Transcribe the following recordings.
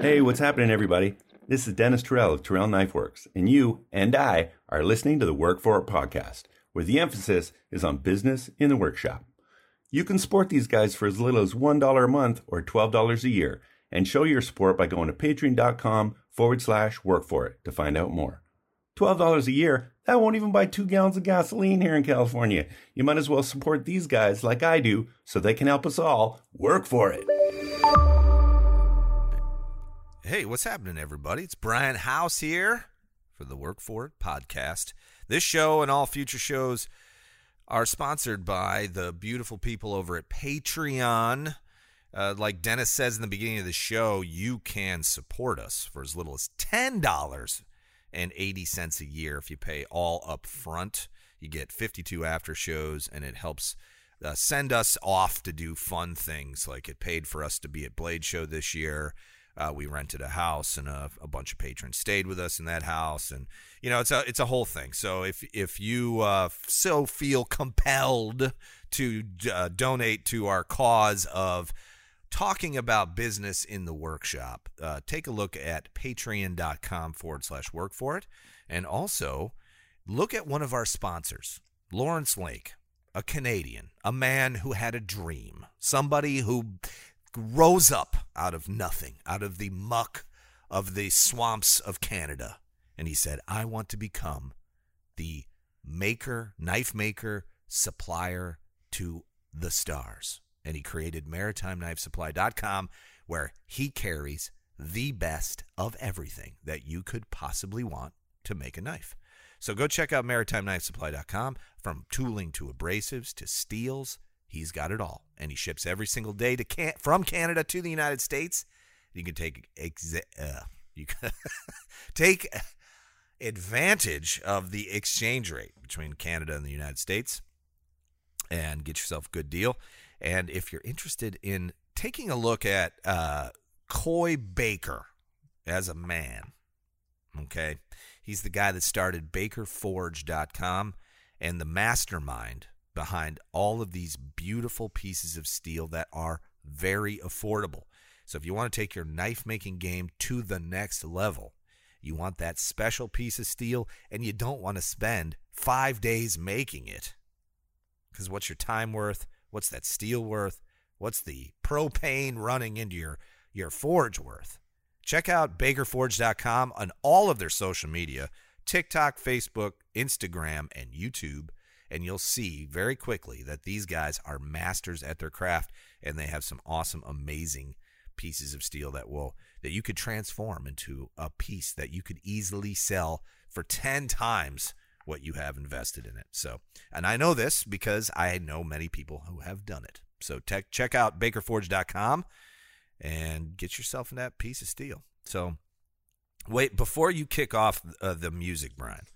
Hey, what's happening, everybody? This is Dennis Terrell of Terrell Knife Works, and you and I are listening to the Work For It podcast, where the emphasis is on business in the workshop. You can support these guys for as little as $1 a month or $12 a year, and show your support by going to patreon.com forward slash work for it to find out more. $12 a year, that won't even buy two gallons of gasoline here in California. You might as well support these guys like I do so they can help us all work for it. Hey, what's happening, everybody? It's Brian House here for the Work For It podcast. This show and all future shows are sponsored by the beautiful people over at Patreon. Uh, like Dennis says in the beginning of the show, you can support us for as little as $10 and 80 cents a year if you pay all up front. You get 52 after shows, and it helps uh, send us off to do fun things. Like it paid for us to be at Blade Show this year. Uh, we rented a house, and a, a, bunch of patrons stayed with us in that house, and you know it's a it's a whole thing. So if if you uh, so feel compelled to uh, donate to our cause of talking about business in the workshop, uh, take a look at patreon.com forward slash work for it, and also look at one of our sponsors, Lawrence Lake, a Canadian, a man who had a dream, somebody who rose up out of nothing, out of the muck of the swamps of Canada. And he said, I want to become the maker, knife maker, supplier to the stars. And he created MaritimeKnifeSupply.com, where he carries the best of everything that you could possibly want to make a knife. So go check out MaritimeKnifeSupply.com from tooling to abrasives to steels He's got it all, and he ships every single day to can- from Canada to the United States. You can take exa- uh, you can take advantage of the exchange rate between Canada and the United States, and get yourself a good deal. And if you're interested in taking a look at uh, Coy Baker as a man, okay, he's the guy that started BakerForge.com and the mastermind behind all of these beautiful pieces of steel that are very affordable. So if you want to take your knife making game to the next level, you want that special piece of steel and you don't want to spend 5 days making it. Cuz what's your time worth? What's that steel worth? What's the propane running into your your forge worth? Check out bakerforge.com on all of their social media, TikTok, Facebook, Instagram, and YouTube and you'll see very quickly that these guys are masters at their craft and they have some awesome amazing pieces of steel that will that you could transform into a piece that you could easily sell for 10 times what you have invested in it. So, and I know this because I know many people who have done it. So, tech, check out bakerforge.com and get yourself in that piece of steel. So, wait, before you kick off uh, the music, Brian,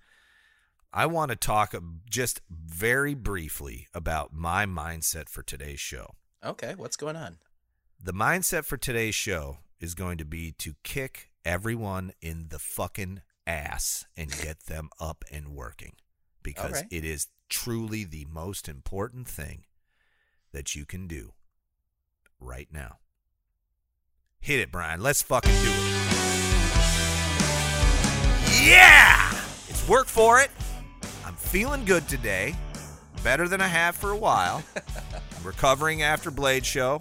I want to talk just very briefly about my mindset for today's show. Okay, what's going on? The mindset for today's show is going to be to kick everyone in the fucking ass and get them up and working because right. it is truly the most important thing that you can do right now. Hit it, Brian. Let's fucking do it. Yeah! It's work for it feeling good today, better than I have for a while. I'm recovering after Blade Show,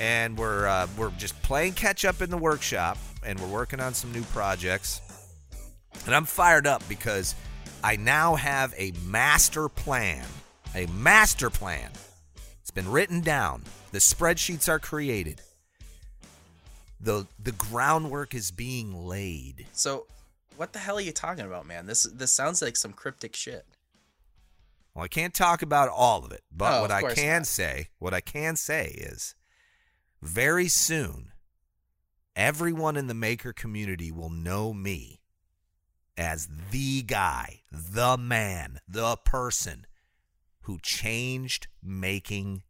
and we're uh, we're just playing catch up in the workshop, and we're working on some new projects. And I'm fired up because I now have a master plan, a master plan. It's been written down. The spreadsheets are created. the The groundwork is being laid. So what the hell are you talking about, man? This this sounds like some cryptic shit. Well, I can't talk about all of it, but oh, what I can not. say, what I can say is very soon everyone in the maker community will know me as the guy, the man, the person who changed making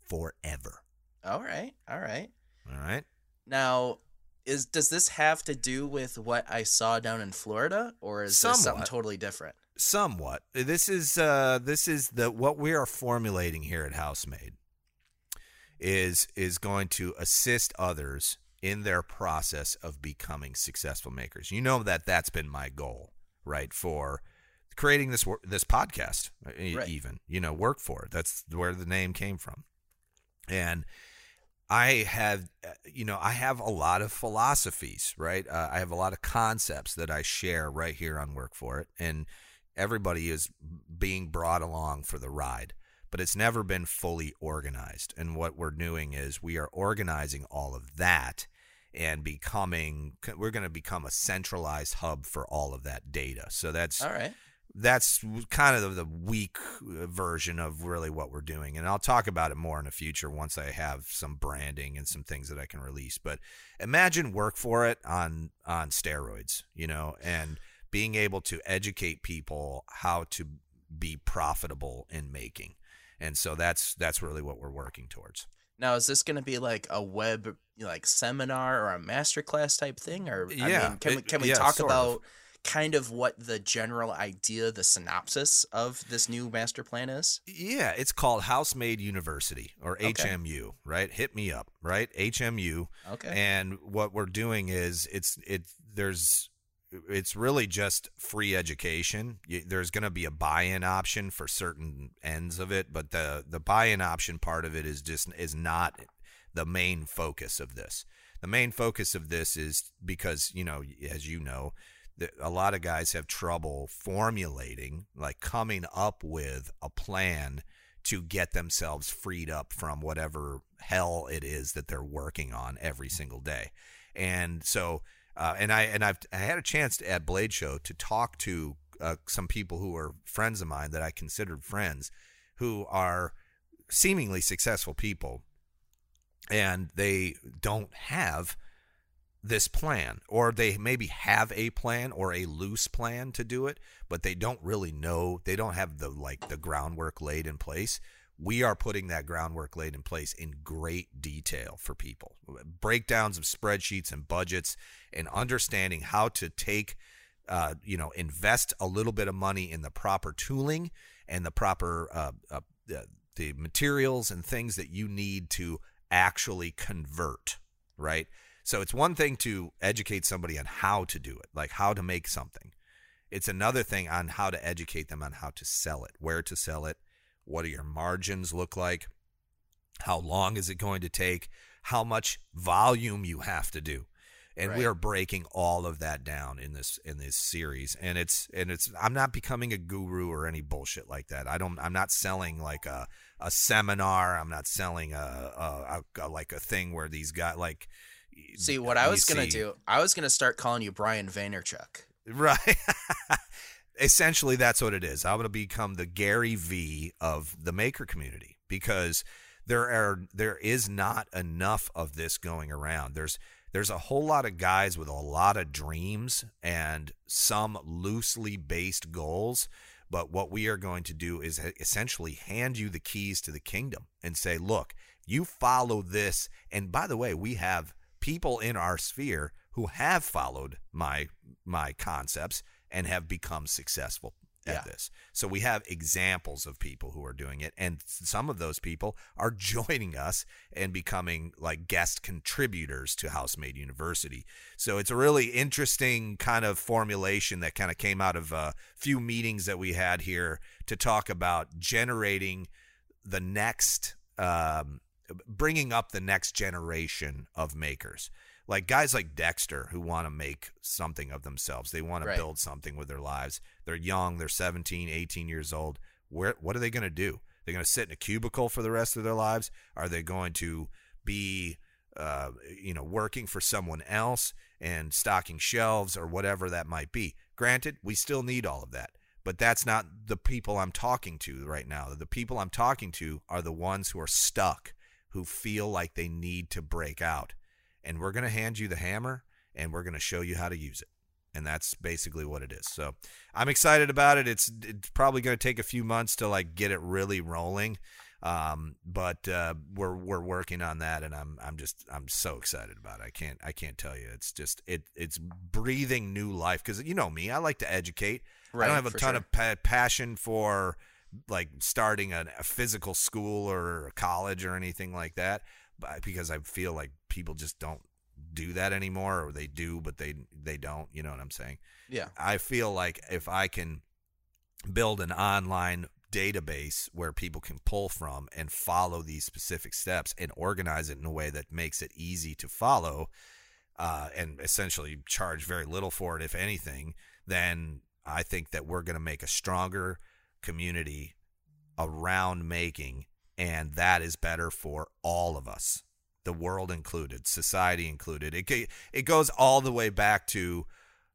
forever. All right. All right. All right. Now, is does this have to do with what I saw down in Florida, or is Somewhat. this something totally different? Somewhat. This is uh, this is the what we are formulating here at Housemade is is going to assist others in their process of becoming successful makers. You know that that's been my goal, right? For creating this this podcast, Right. even you know, work for it. That's where the name came from, and I have, uh, you know, I have a lot of philosophies, right? Uh, I have a lot of concepts that I share right here on Work for It, and everybody is being brought along for the ride. But it's never been fully organized. And what we're doing is we are organizing all of that and becoming, we're going to become a centralized hub for all of that data. So that's All right. That's kind of the weak uh, version of really what we're doing and i'll talk about it more in the future once i have some branding and some things that i can release but imagine work for it on on steroids you know and being able to educate people how to be profitable in making and so that's that's really what we're working towards Now, is this going to be like a web like seminar or a masterclass type thing, or I Yeah, mean, can we can we yeah, talk about? of. Kind of what the general idea, the synopsis of this new master plan is? Yeah, it's called Housemade University or Okay. HMU, right? Hit me up, right? HMU. Okay. And what we're doing is it's it there's it's really just free education. There's going to be a buy-in option for certain ends of it, but the the buy-in option part of it is just is not the main focus of this. The main focus of this is because, you know, as you know, a lot of guys have trouble formulating, like coming up with a plan to get themselves freed up from whatever hell it is that they're working on every single day. And so, uh, and I and I've I had a chance to, at Blade Show to talk to uh, some people who are friends of mine that I considered friends, who are seemingly successful people, and they don't have this plan or they maybe have a plan or a loose plan to do it but they don't really know they don't have the like the groundwork laid in place. We are putting that groundwork laid in place in great detail for people. Breakdowns of spreadsheets and budgets and understanding how to take uh, you know invest a little bit of money in the proper tooling and the proper uh, uh, the, the materials and things that you need to actually convert right so it's one thing to educate somebody on how to do it, like how to make something. It's another thing on how to educate them on how to sell it, where to sell it, what do your margins look like, how long is it going to take, how much volume you have to do. And we are breaking all of that down in this in this series. And it's and it's I'm not becoming a guru or any bullshit like that. I don't I'm not selling like a a seminar. I'm not selling a, a, a, a like a thing where these guys like See, what I was gonna see- do, I was gonna start calling you Brian Vaynerchuk. Right. Essentially, that's what it is. I'm going to become the Gary V of the maker community because there are there is not enough of this going around. There's there's a whole lot of guys with a lot of dreams and some loosely based goals. But what we are going to do is essentially hand you the keys to the kingdom and say, look, you follow this. And by the way, we have people in our sphere who have followed my my concepts and have become successful at Yeah. this. So we have examples of people who are doing it and some of those people are joining us and becoming like guest contributors to Housemade University. So it's a really interesting kind of formulation that kind of came out of a few meetings that we had here to talk about generating the next um, bringing up the next generation of makers. Like guys like dexter who want to make something of themselves. They want to build something with their lives. They're young they're 17 18 years old. Where what are they going to do? They're going to sit in a cubicle for the rest of their lives? Are they going to be uh, you know working for someone else and stocking shelves or whatever that might be? Granted we still need all of that but that's not the people I'm talking to right now. The people I'm talking to are the ones who are stuck, who feel like they need to break out. And we're going to hand you the hammer and we're going to show you how to use it. And that's basically what it is. So I'm excited about it. It's, it's probably going to take a few months to like get it really rolling. Um, but uh, we're we're working on that, and I'm I'm just I'm so excited about it. I can't I can't tell you. It's just it it's breathing new life because you know me. I like to educate. I don't have a ton sure. of pa- passion for like starting a, a physical school or a college or anything like that, but because I feel like people just don't do that anymore, or they do but they they don't. You know what I'm saying? Yeah. I feel like if I can build an online database where people can pull from and follow these specific steps and organize it in a way that makes it easy to follow uh, and essentially charge very little for it, if anything, then I think that we're going to make a stronger community around making, and that is better for all of us, the world included, society included. It it goes all the way back to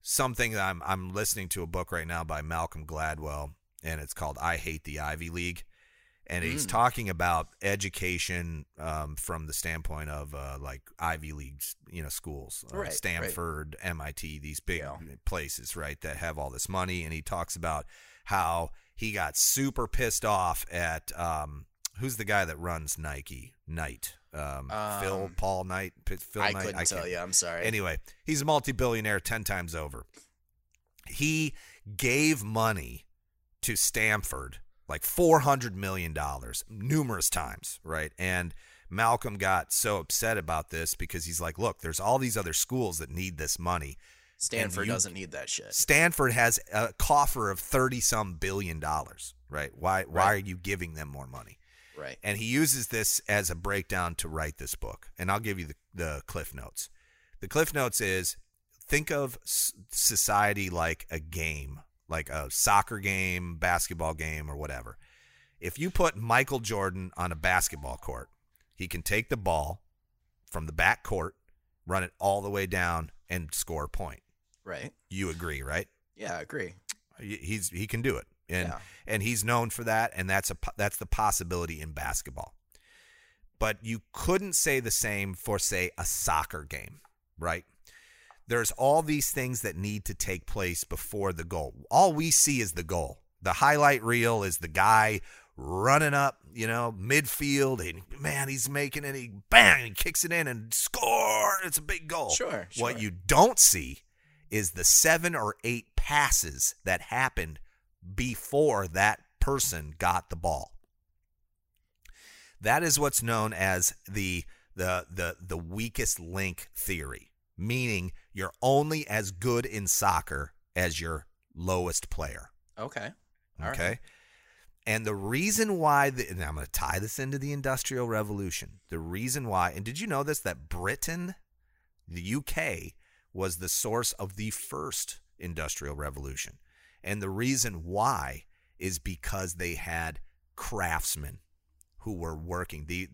something that I'm I'm listening to a book right now by Malcolm Gladwell, and it's called "I Hate the Ivy League." And he's Mm. talking about education um, from the standpoint of uh, like Ivy League, you know, schools, uh, Right, right. Stanford, MIT, these big Yeah. places, right, that have all this money. And he talks about how he got super pissed off at um, who's the guy that runs Nike, Knight, um, Phil Um, Paul Knight, Phil Knight. I Knight. couldn't tell you. I'm sorry. Anyway, he's a multi-billionaire 10 times over. He gave money to Stanford, like $400 million, numerous times, right? And Malcolm got so upset about this because he's like, look, there's all these other schools that need this money. Stanford you- doesn't need that shit. Stanford has a coffer of 30 some billion dollars, right? Why why Right. are you giving them more money? Right. And he uses this as a breakdown to write this book. And I'll give you the, the cliff notes. The cliff notes is think of society like a game, like a soccer game, basketball game, or whatever. If you put Michael Jordan on a basketball court, he can take the ball from the back court, run it all the way down, and score a point. Right. You agree, right? Yeah, I agree. He- He's he can do it, and Yeah. and he's known for that, and that's a that's the possibility in basketball. But you couldn't say the same for say a soccer game, right? There's all these things that need to take place before the goal. All we see is the goal. The highlight reel is the guy running up, you know, midfield, and man, he's making it. He bang, he kicks it in and score. It's a big goal. Sure, What sure. you don't see is the seven or eight passes that happened before that person got the ball. That is what's known as the the the the weakest link theory, meaning you're only as good in soccer as your lowest player. Okay. All right. Okay. And the reason why, the, and I'm going to tie this into the Industrial Revolution. The reason why, and did you know this, that Britain, the UK, was the source of the first Industrial Revolution. And the reason why is because they had craftsmen who were working. The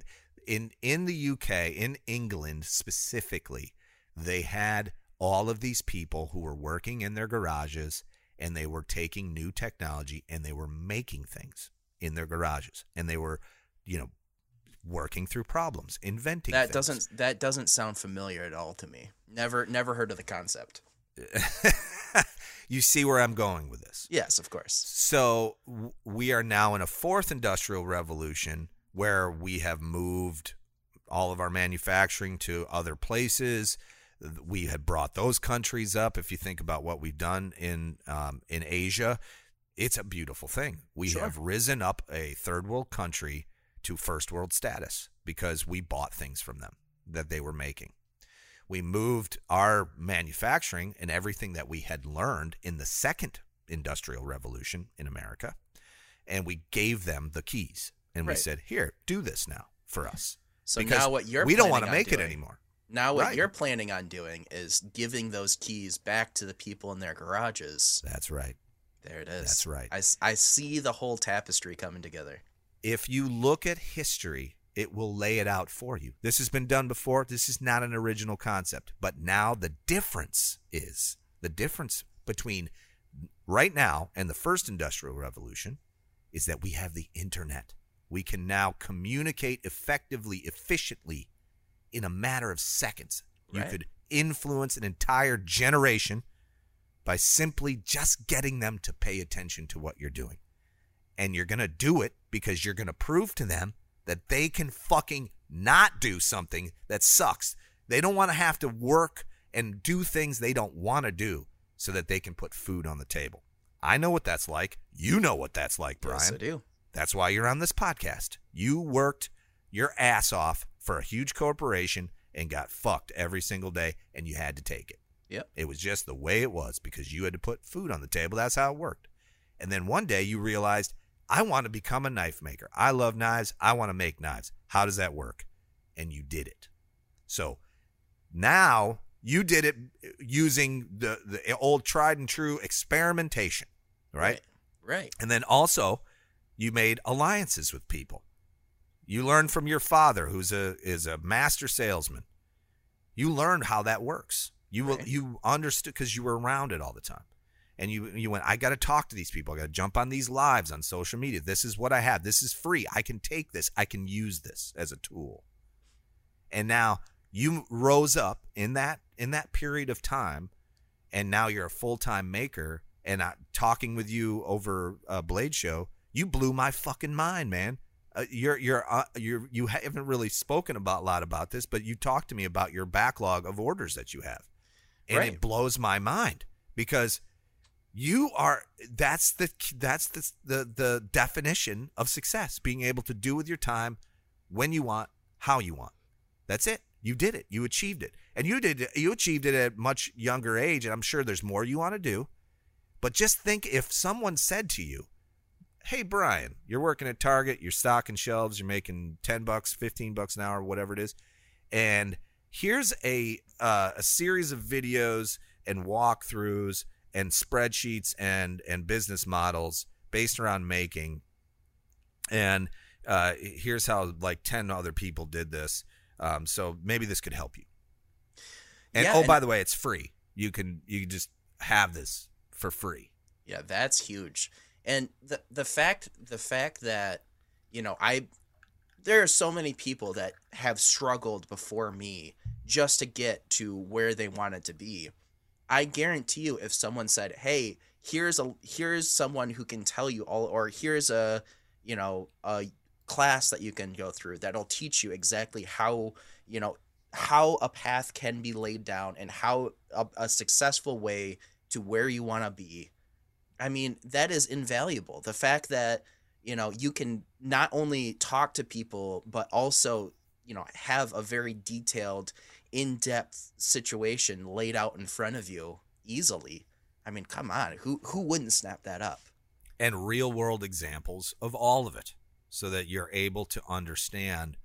in in the UK, in England specifically, they had all of these people who were working in their garages and they were taking new technology and they were making things in their garages and they were, you know, working through problems, inventing That things. doesn't that doesn't sound familiar at all to me. Never never heard of the concept. you see where I'm going with this. Yes, of course. So w- we are now in a fourth industrial revolution where we have moved all of our manufacturing to other places. We had brought those countries up. If you think about what we've done in um, in Asia, it's a beautiful thing. We Sure. have risen up a third world country to first world status because we bought things from them that they were making. We moved our manufacturing and everything that we had learned in the second industrial revolution in America, and we gave them the keys. And we said, "Here, do this now for us." So Because now what you're we don't want to make it anymore. Now what Right. you're planning on doing is giving those keys back to the people in their garages. That's right. There it is. That's right. I, I see the whole tapestry coming together. If you look at history, it will lay it out for you. This has been done before. This is not an original concept. But now the difference is the difference between right now and the first industrial revolution is that we have the internet. We can now communicate effectively, efficiently in a matter of seconds. You could influence an entire generation by simply just getting them to pay attention to what you're doing. And you're going to do it because you're going to prove to them that they can fucking not do something that sucks. They don't want to have to work and do things they don't want to do so that they can put food on the table. I know what that's like. You know what that's like, Brian. Yes, I do. That's why you're on this podcast. You worked your ass off for a huge corporation and got fucked every single day, and you had to take it. Yep. It was just the way it was because you had to put food on the table. That's how it worked. And then one day you realized, I want to become a knife maker. I love knives. I want to make knives. How does that work? And you did it. So now you did it using the, the old tried and true experimentation, right? Right. And then also you made alliances with people. You learned from your father, who's a is a master salesman. You learned how that works. You will Right. you understood because you were around it all the time, and you you went. I got to talk to these people. I got to jump on these lives on social media. This is what I have. This is free. I can take this. I can use this as a tool. And now you rose up in that in that period of time, and now you're a full time maker. And I, talking with you over a Blade Show, you blew my fucking mind, man. Uh, you're you're uh, you're you haven't really spoken about a lot about this, but you talked to me about your backlog of orders that you have, and Right. it blows my mind because you are that's the that's the, the the definition of success being able to do with your time when you want how you want. That's it. You did it. You achieved it. And you did you achieved it at much younger age and i'm sure there's more you want to do. But just think if someone said to you hey brian you're working at target you're stocking shelves you're making 10 bucks 15 bucks an hour whatever it is and here's a uh, a series of videos and walkthroughs and spreadsheets and and business models based around making. And uh, here's how like 10 other people did this. Um, so maybe this could help you. And Yeah, oh and- by the way it's free. You can you can just have this for free. Yeah, that's huge. And the the fact the fact that you know I there are so many people that have struggled before me just to get to where they wanted to be. I guarantee you if someone said, "Hey, here's a here's someone who can tell you all or here's a, you know, a class that you can go through that'll teach you exactly how, you know, how a path can be laid down and how a, a successful way to where you want to be I mean, that is invaluable. The fact that, you know, you can not only talk to people, but also, you know, have a very detailed, in depth situation laid out in front of you easily. I mean, come on. Who who wouldn't snap that up? and real world examples of all of it so that you're able to understand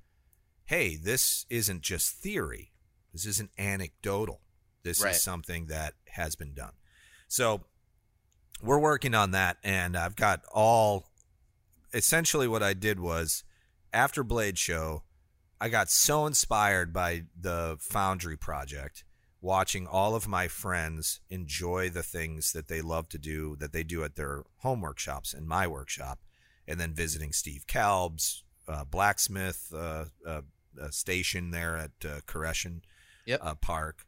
hey, this isn't just theory, this isn't anecdotal, this Right. is something that has been done. So we're working on that, and I've got all essentially what I did was after Blade Show, I got so inspired by the Foundry project, watching all of my friends enjoy the things that they love to do, that they do at their home workshops and my workshop, and then visiting Steve Kalb's uh, blacksmith uh, uh, uh, station there at uh, Koreshan Yep. uh, Park,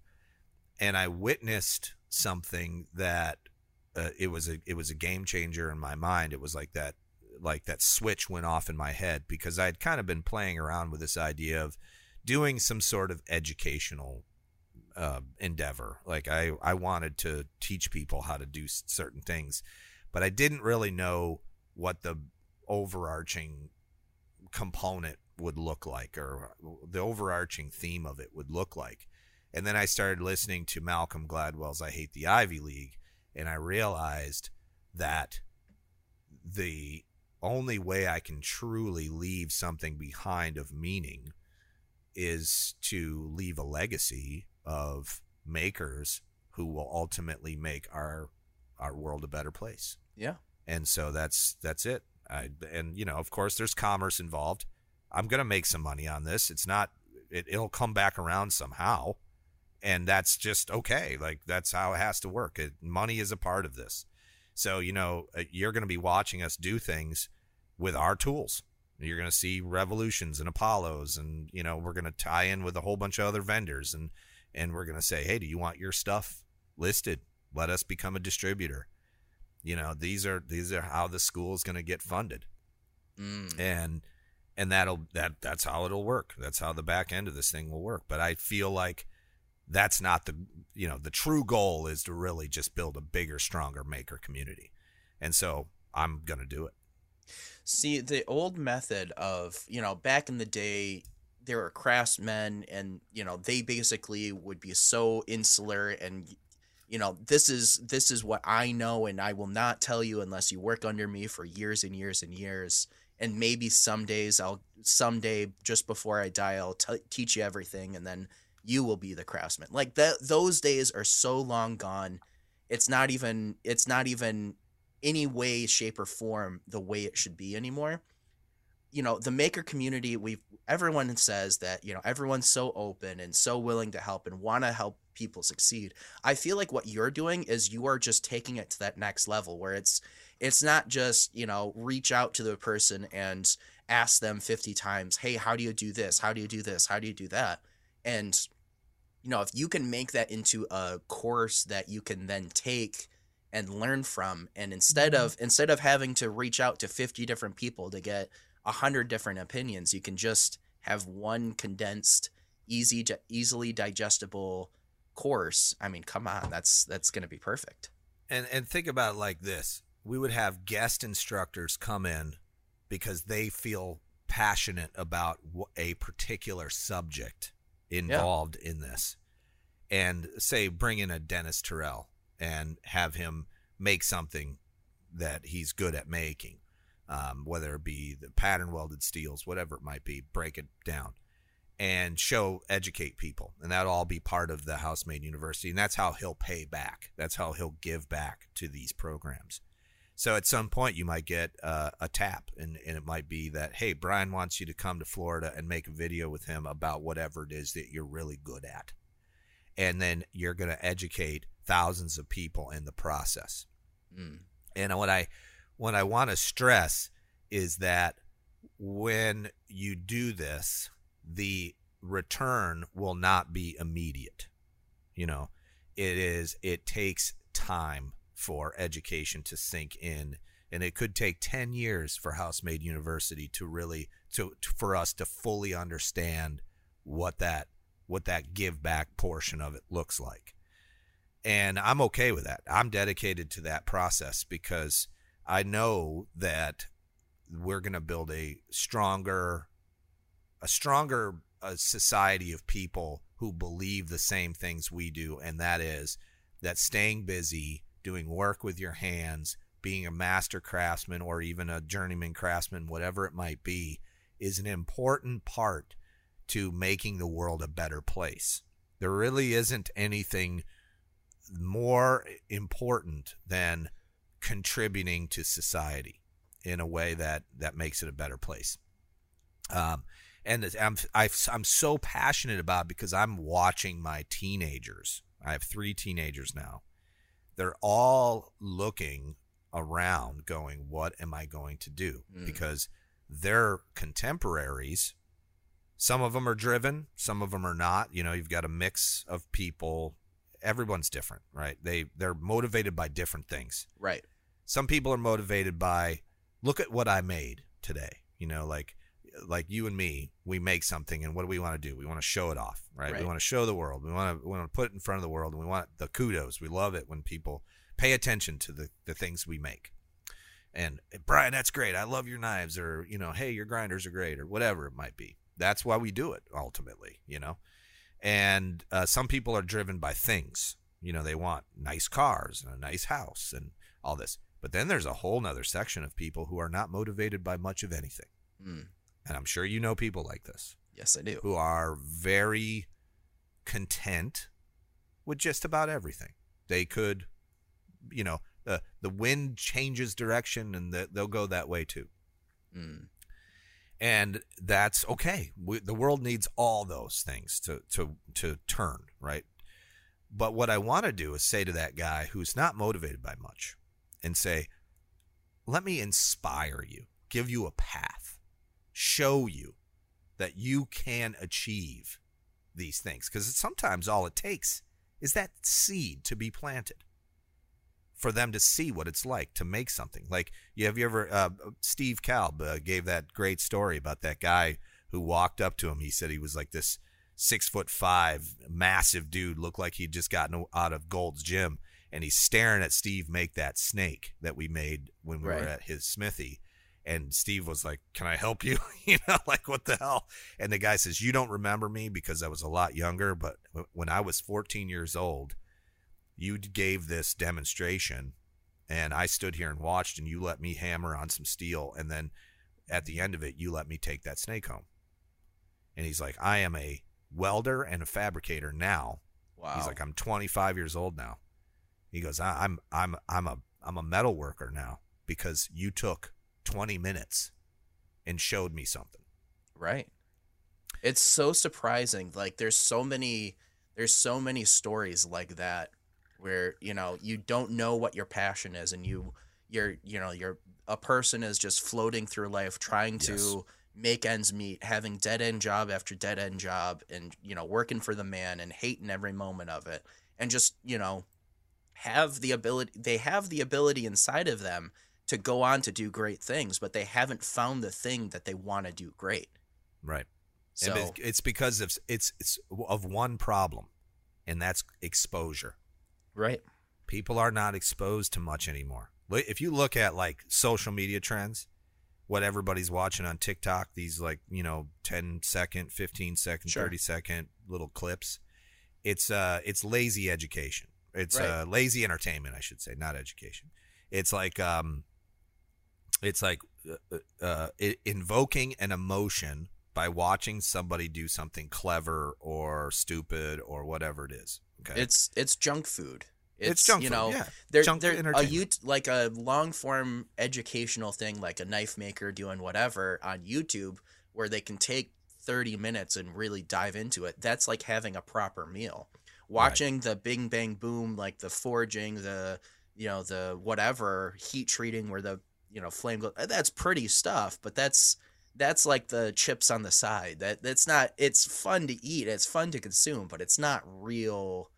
and I witnessed something that uh, it was a it was a game changer in my mind. It was like that like that switch went off in my head because I had kind of been playing around with this idea of doing some sort of educational uh, endeavor. Like I I wanted to teach people how to do certain things, but I didn't really know what the overarching component would look like or the overarching theme of it would look like. And then I started listening to Malcolm Gladwell's I Hate the Ivy League and I realized that the only way I can truly leave something behind of meaning is to leave a legacy of makers who will ultimately make our our world a better place. Yeah. and so that's that's it. I, and you know of course there's commerce involved. I'm gonna make some money on this. It's not it, it'll come back around somehow. And that's just okay. Like that's how it has to work. It, money is a part of this. So you know uh, you're gonna be watching us do things with our tools. You're gonna see revolutions and apollos and you know we're gonna tie in with a whole bunch of other vendors and and we're gonna say hey do you want your stuff listed? Let us become a distributor. You know these are these are how the school is going to get funded. Mm. and and that'll that that's how it'll work. That's how the back end of this thing will work. But i feel like that's not the you know the true goal is to really just build a bigger stronger maker community. And so i'm going to do it See, the old method of, you know, back in the day, there were craftsmen and you know they basically would be so insular and you know this is this is what i know and i will not tell you unless you work under me for years and years and years. And maybe some days i'll someday just before i die i'll t- teach you everything and then you will be the craftsman. Like that those days are so long gone. It's not even it's not even any way shape or form the way it should be anymore. You know the maker community we've everyone says that you know everyone's so open and so willing to help and want to help people succeed. I feel like what you're doing is you are just taking it to that next level where it's it's not just you know reach out to the person and ask them 50 times hey how do you do this? How do you do this? How do you do that? And you know if you can make that into a course that you can then take and learn from and instead mm-hmm. of instead of having to reach out to 50 different people to get a hundred different opinions. You can just have one condensed, easy to easily digestible course. I mean, come on, that's that's going to be perfect. And and think about it like this: we would have guest instructors come in because they feel passionate about a particular subject involved yeah. in this, and say bring in a Dennis Terrell and have him make something that he's good at making um, whether it be the pattern welded steels, whatever it might be, break it down and show, educate people. And that'll all be part of the House-Made University. And that's how he'll pay back. That's how he'll give back to these programs. So at some point, you might get uh, a tap, and, and it might be that, hey, Brian wants you to come to Florida and make a video with him about whatever it is that you're really good at. And then you're going to educate thousands of people in the process. Mm. And what I what I want to stress is that when you do this, the return will not be immediate. You know, it is, it takes time for education to sink in. And it could take 10 years for House-Made University to really, to, to for us to fully understand what that, what that give back portion of it looks like. And I'm okay with that. I'm dedicated to that process because I know that we're going to build a stronger, a stronger uh, society of people who believe the same things we do, and that is that staying busy, doing work with your hands, being a master craftsman or even a journeyman craftsman, whatever it might be, is an important part to making the world a better place. There really isn't anything more important than contributing to society in a way that that makes it a better place. Um, and I'm i am so passionate about because I'm watching my teenagers. I have three teenagers now. They're all looking around, going, "What am I going to do?" Mm. Because their contemporaries, some of them are driven, some of them are not. You know, you've got a mix of people. Everyone's different, right? They they're motivated by different things. Right. Some people are motivated by look at what I made today. You know, like like you and me, we make something, and what do we want to do? We want to show it off, right? right. We want to show the world. We want to we want to put it in front of the world, and we want the kudos. We love it when people pay attention to the the things we make. And Brian, that's great. I love your knives, or you know, hey, your grinders are great, or whatever it might be. That's why we do it ultimately, you know. And uh, some people are driven by things. You know, they want nice cars and a nice house and all this. But then there's a whole nother section of people who are not motivated by much of anything. Mm. And I'm sure you know people like this. Yes, I do. Who are very content with just about everything. They could, you know, the the wind changes direction and the, they'll go that way too. Mm. And that's okay. We, the world needs all those things to to to turn right. But what I want to do is say to that guy who's not motivated by much, and say, let me inspire you, give you a path, show you that you can achieve these things. Because sometimes all it takes is that seed to be planted for them to see what it's like to make something. Like, you have you ever, uh, Steve Kalb uh, gave that great story about that guy who walked up to him. He said he was like this six foot five, massive dude, looked like he'd just gotten out of Gold's Gym and he's staring at Steve make that snake that we made when we right. were at his smithy. And Steve was like, "Can I help you?" you know, like what the hell? And the guy says, "You don't remember me because I was a lot younger, but when I was 14 years old, you gave this demonstration, and I stood here and watched, and you let me hammer on some steel, and then at the end of it, you let me take that snake home." And he's like, "I am a welder and a fabricator now." Wow. He's like, "I'm 25 years old now." He goes, "I'm I'm I'm a I'm a metal worker now because you took 20 minutes and showed me something." Right. It's so surprising. Like there's so many there's so many stories like that where, you know, you don't know what your passion is and you you're you know, you're a person is just floating through life trying to Yes. make ends meet, having dead end job after dead end job and, you know, working for the man and hating every moment of it. And just, you know, have the ability they have the ability inside of them to go on to do great things, but they haven't found the thing that they want to do great. Right. So And it's- it's because of it's it's of one problem, and that's exposure. Right. People are not exposed to much anymore. If you look at like social media trends, what everybody's watching on TikTok, these like, you know, 10 second, 15 second, Sure. 30 second little clips, it's uh it's lazy education. It's Right. uh lazy entertainment, I should say, not education. It's like um it's like uh, uh, invoking an emotion by watching somebody do something clever or stupid or whatever it is. Okay. It's it's junk food. It's junk you food, know, yeah. There, Junk there, a entertainment. you like a long form educational thing, like a knife maker doing whatever on YouTube, where they can take thirty minutes and really dive into it. That's like having a proper meal. Watching the Bing Bang Boom, like the forging, the you know the whatever heat treating, where the you know flame goes. That's pretty stuff, but that's that's like the chips on the side. That that's not. It's fun to eat. It's fun to consume, but it's not real.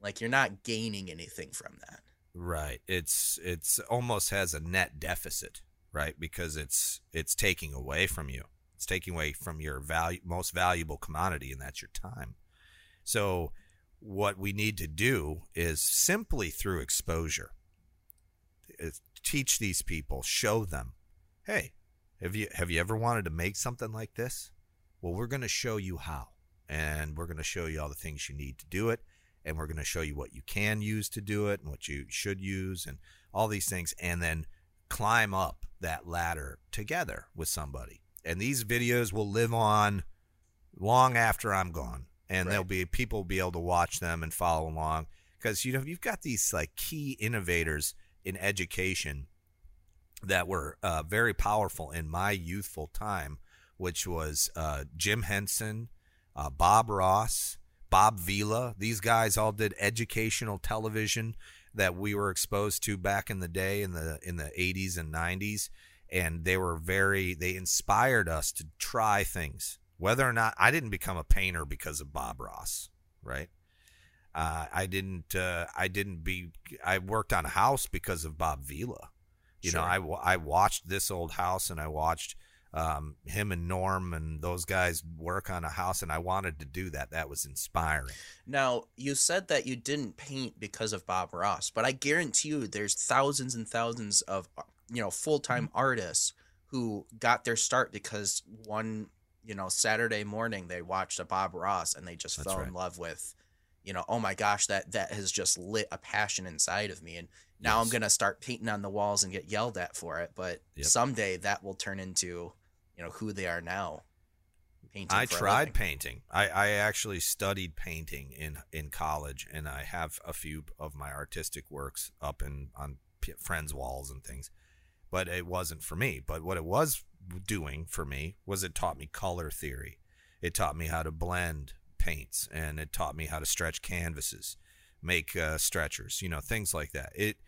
Like you're not gaining anything from that. Right. It's it's almost has a net deficit, right? Because it's it's taking away from you. It's taking away from your value most valuable commodity and that's your time. So what we need to do is simply through exposure teach these people, show them, "Hey, have you have you ever wanted to make something like this? Well, we're going to show you how. And we're going to show you all the things you need to do it. And we're going to show you what you can use to do it and what you should use and all these things. And then climb up that ladder together with somebody. And these videos will live on long after i'm gone. And there'll be people will be able to watch them and follow along. Because you know you've got these like key innovators in education that were uh, very powerful in my youthful time which was uh, jim henson uh, bob ross Bob Vila. These guys all did educational television that we were exposed to back in the day in the in the 80s and 90s and they were very they inspired us to try things. Whether or not I didn't become a painter because of Bob Ross, right? Uh, I didn't uh, I didn't be I worked on a house because of Bob Vila. You know, Sure. I wa- I watched this old house and I watched um, him and Norm and those guys work on a house, and I wanted to do that. That was inspiring. Now, you said that you didn't paint because of Bob Ross, but I guarantee you there's thousands and thousands of you know full-time Mm-hmm. artists who got their start because one, you know, Saturday morning they watched a Bob Ross and they just That's fell right. in love with you know, oh my gosh, that that has just lit a passion inside of me and now I'm going to start painting on the walls and get yelled at for it, but Yep. someday that will turn into, you know, who they are now. Painting I tried painting. I, I actually studied painting in in college, and I have a few of my artistic works up in on friends' walls and things. But it wasn't for me. But what it was doing for me was it taught me color theory. It taught me how to blend paints, and it taught me how to stretch canvases, make uh, stretchers, you know, things like that. It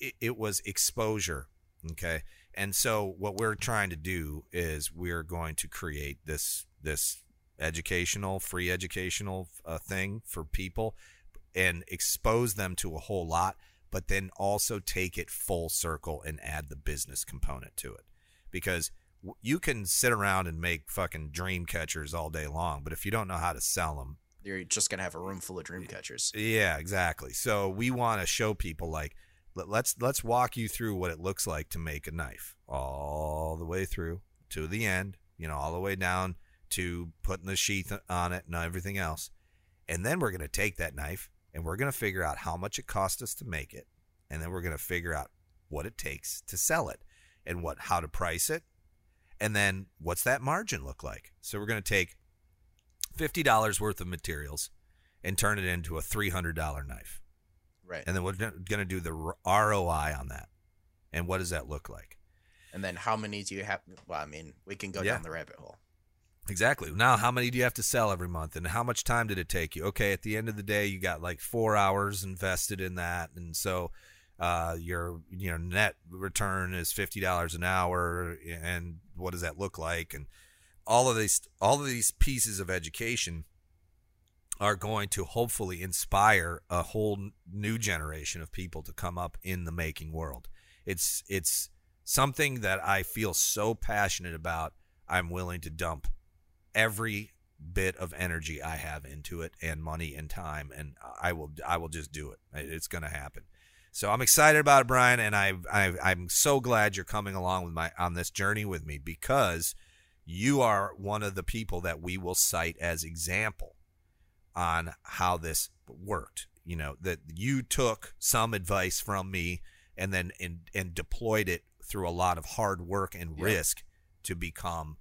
it, it was exposure. Okay. And so what we're trying to do is we're going to create this this educational, free educational uh, thing for people and expose them to a whole lot, but then also take it full circle and add the business component to it. Because you can sit around and make fucking dream catchers all day long, but if you don't know how to sell them, You're just going to have a room full of dream catchers. yeah, exactly. So we want to show people like, Let, let's let's walk you through what it looks like to make a knife all the way through to the end. You know, all the way down to putting the sheath on it and everything else. And then we're going to take that knife and we're going to figure out how much it cost us to make it. And then we're going to figure out what it takes to sell it and what how to price it. And then what's that margin look like? So we're going to take $50 worth of materials and turn it into a $300 knife. Right. And then we're going to do the ROI on that. And what does that look like? And then how many do you have? Well, I mean, we can go Yeah. down the rabbit hole. Exactly. Now, how many do you have to sell every month, and how much time did it take you? Okay, at the end of the day, you got like four hours invested in that, and so uh, your you know net return is fifty dollars an hour, and what does that look like? And all of these all of these pieces of education are going to hopefully inspire a whole new generation of people to come up in the making world. It's it's something that I feel so passionate about. I'm willing to dump every bit of energy I have into it and money and time and I will I will just do it. It's going to happen. So I'm excited about it Brian and I I I'm so glad you're coming along with my on this journey with me because you are one of the people that we will cite as example on how this worked. You know, that you took some advice from me and then and, and deployed it through a lot of hard work and Yeah. risk to become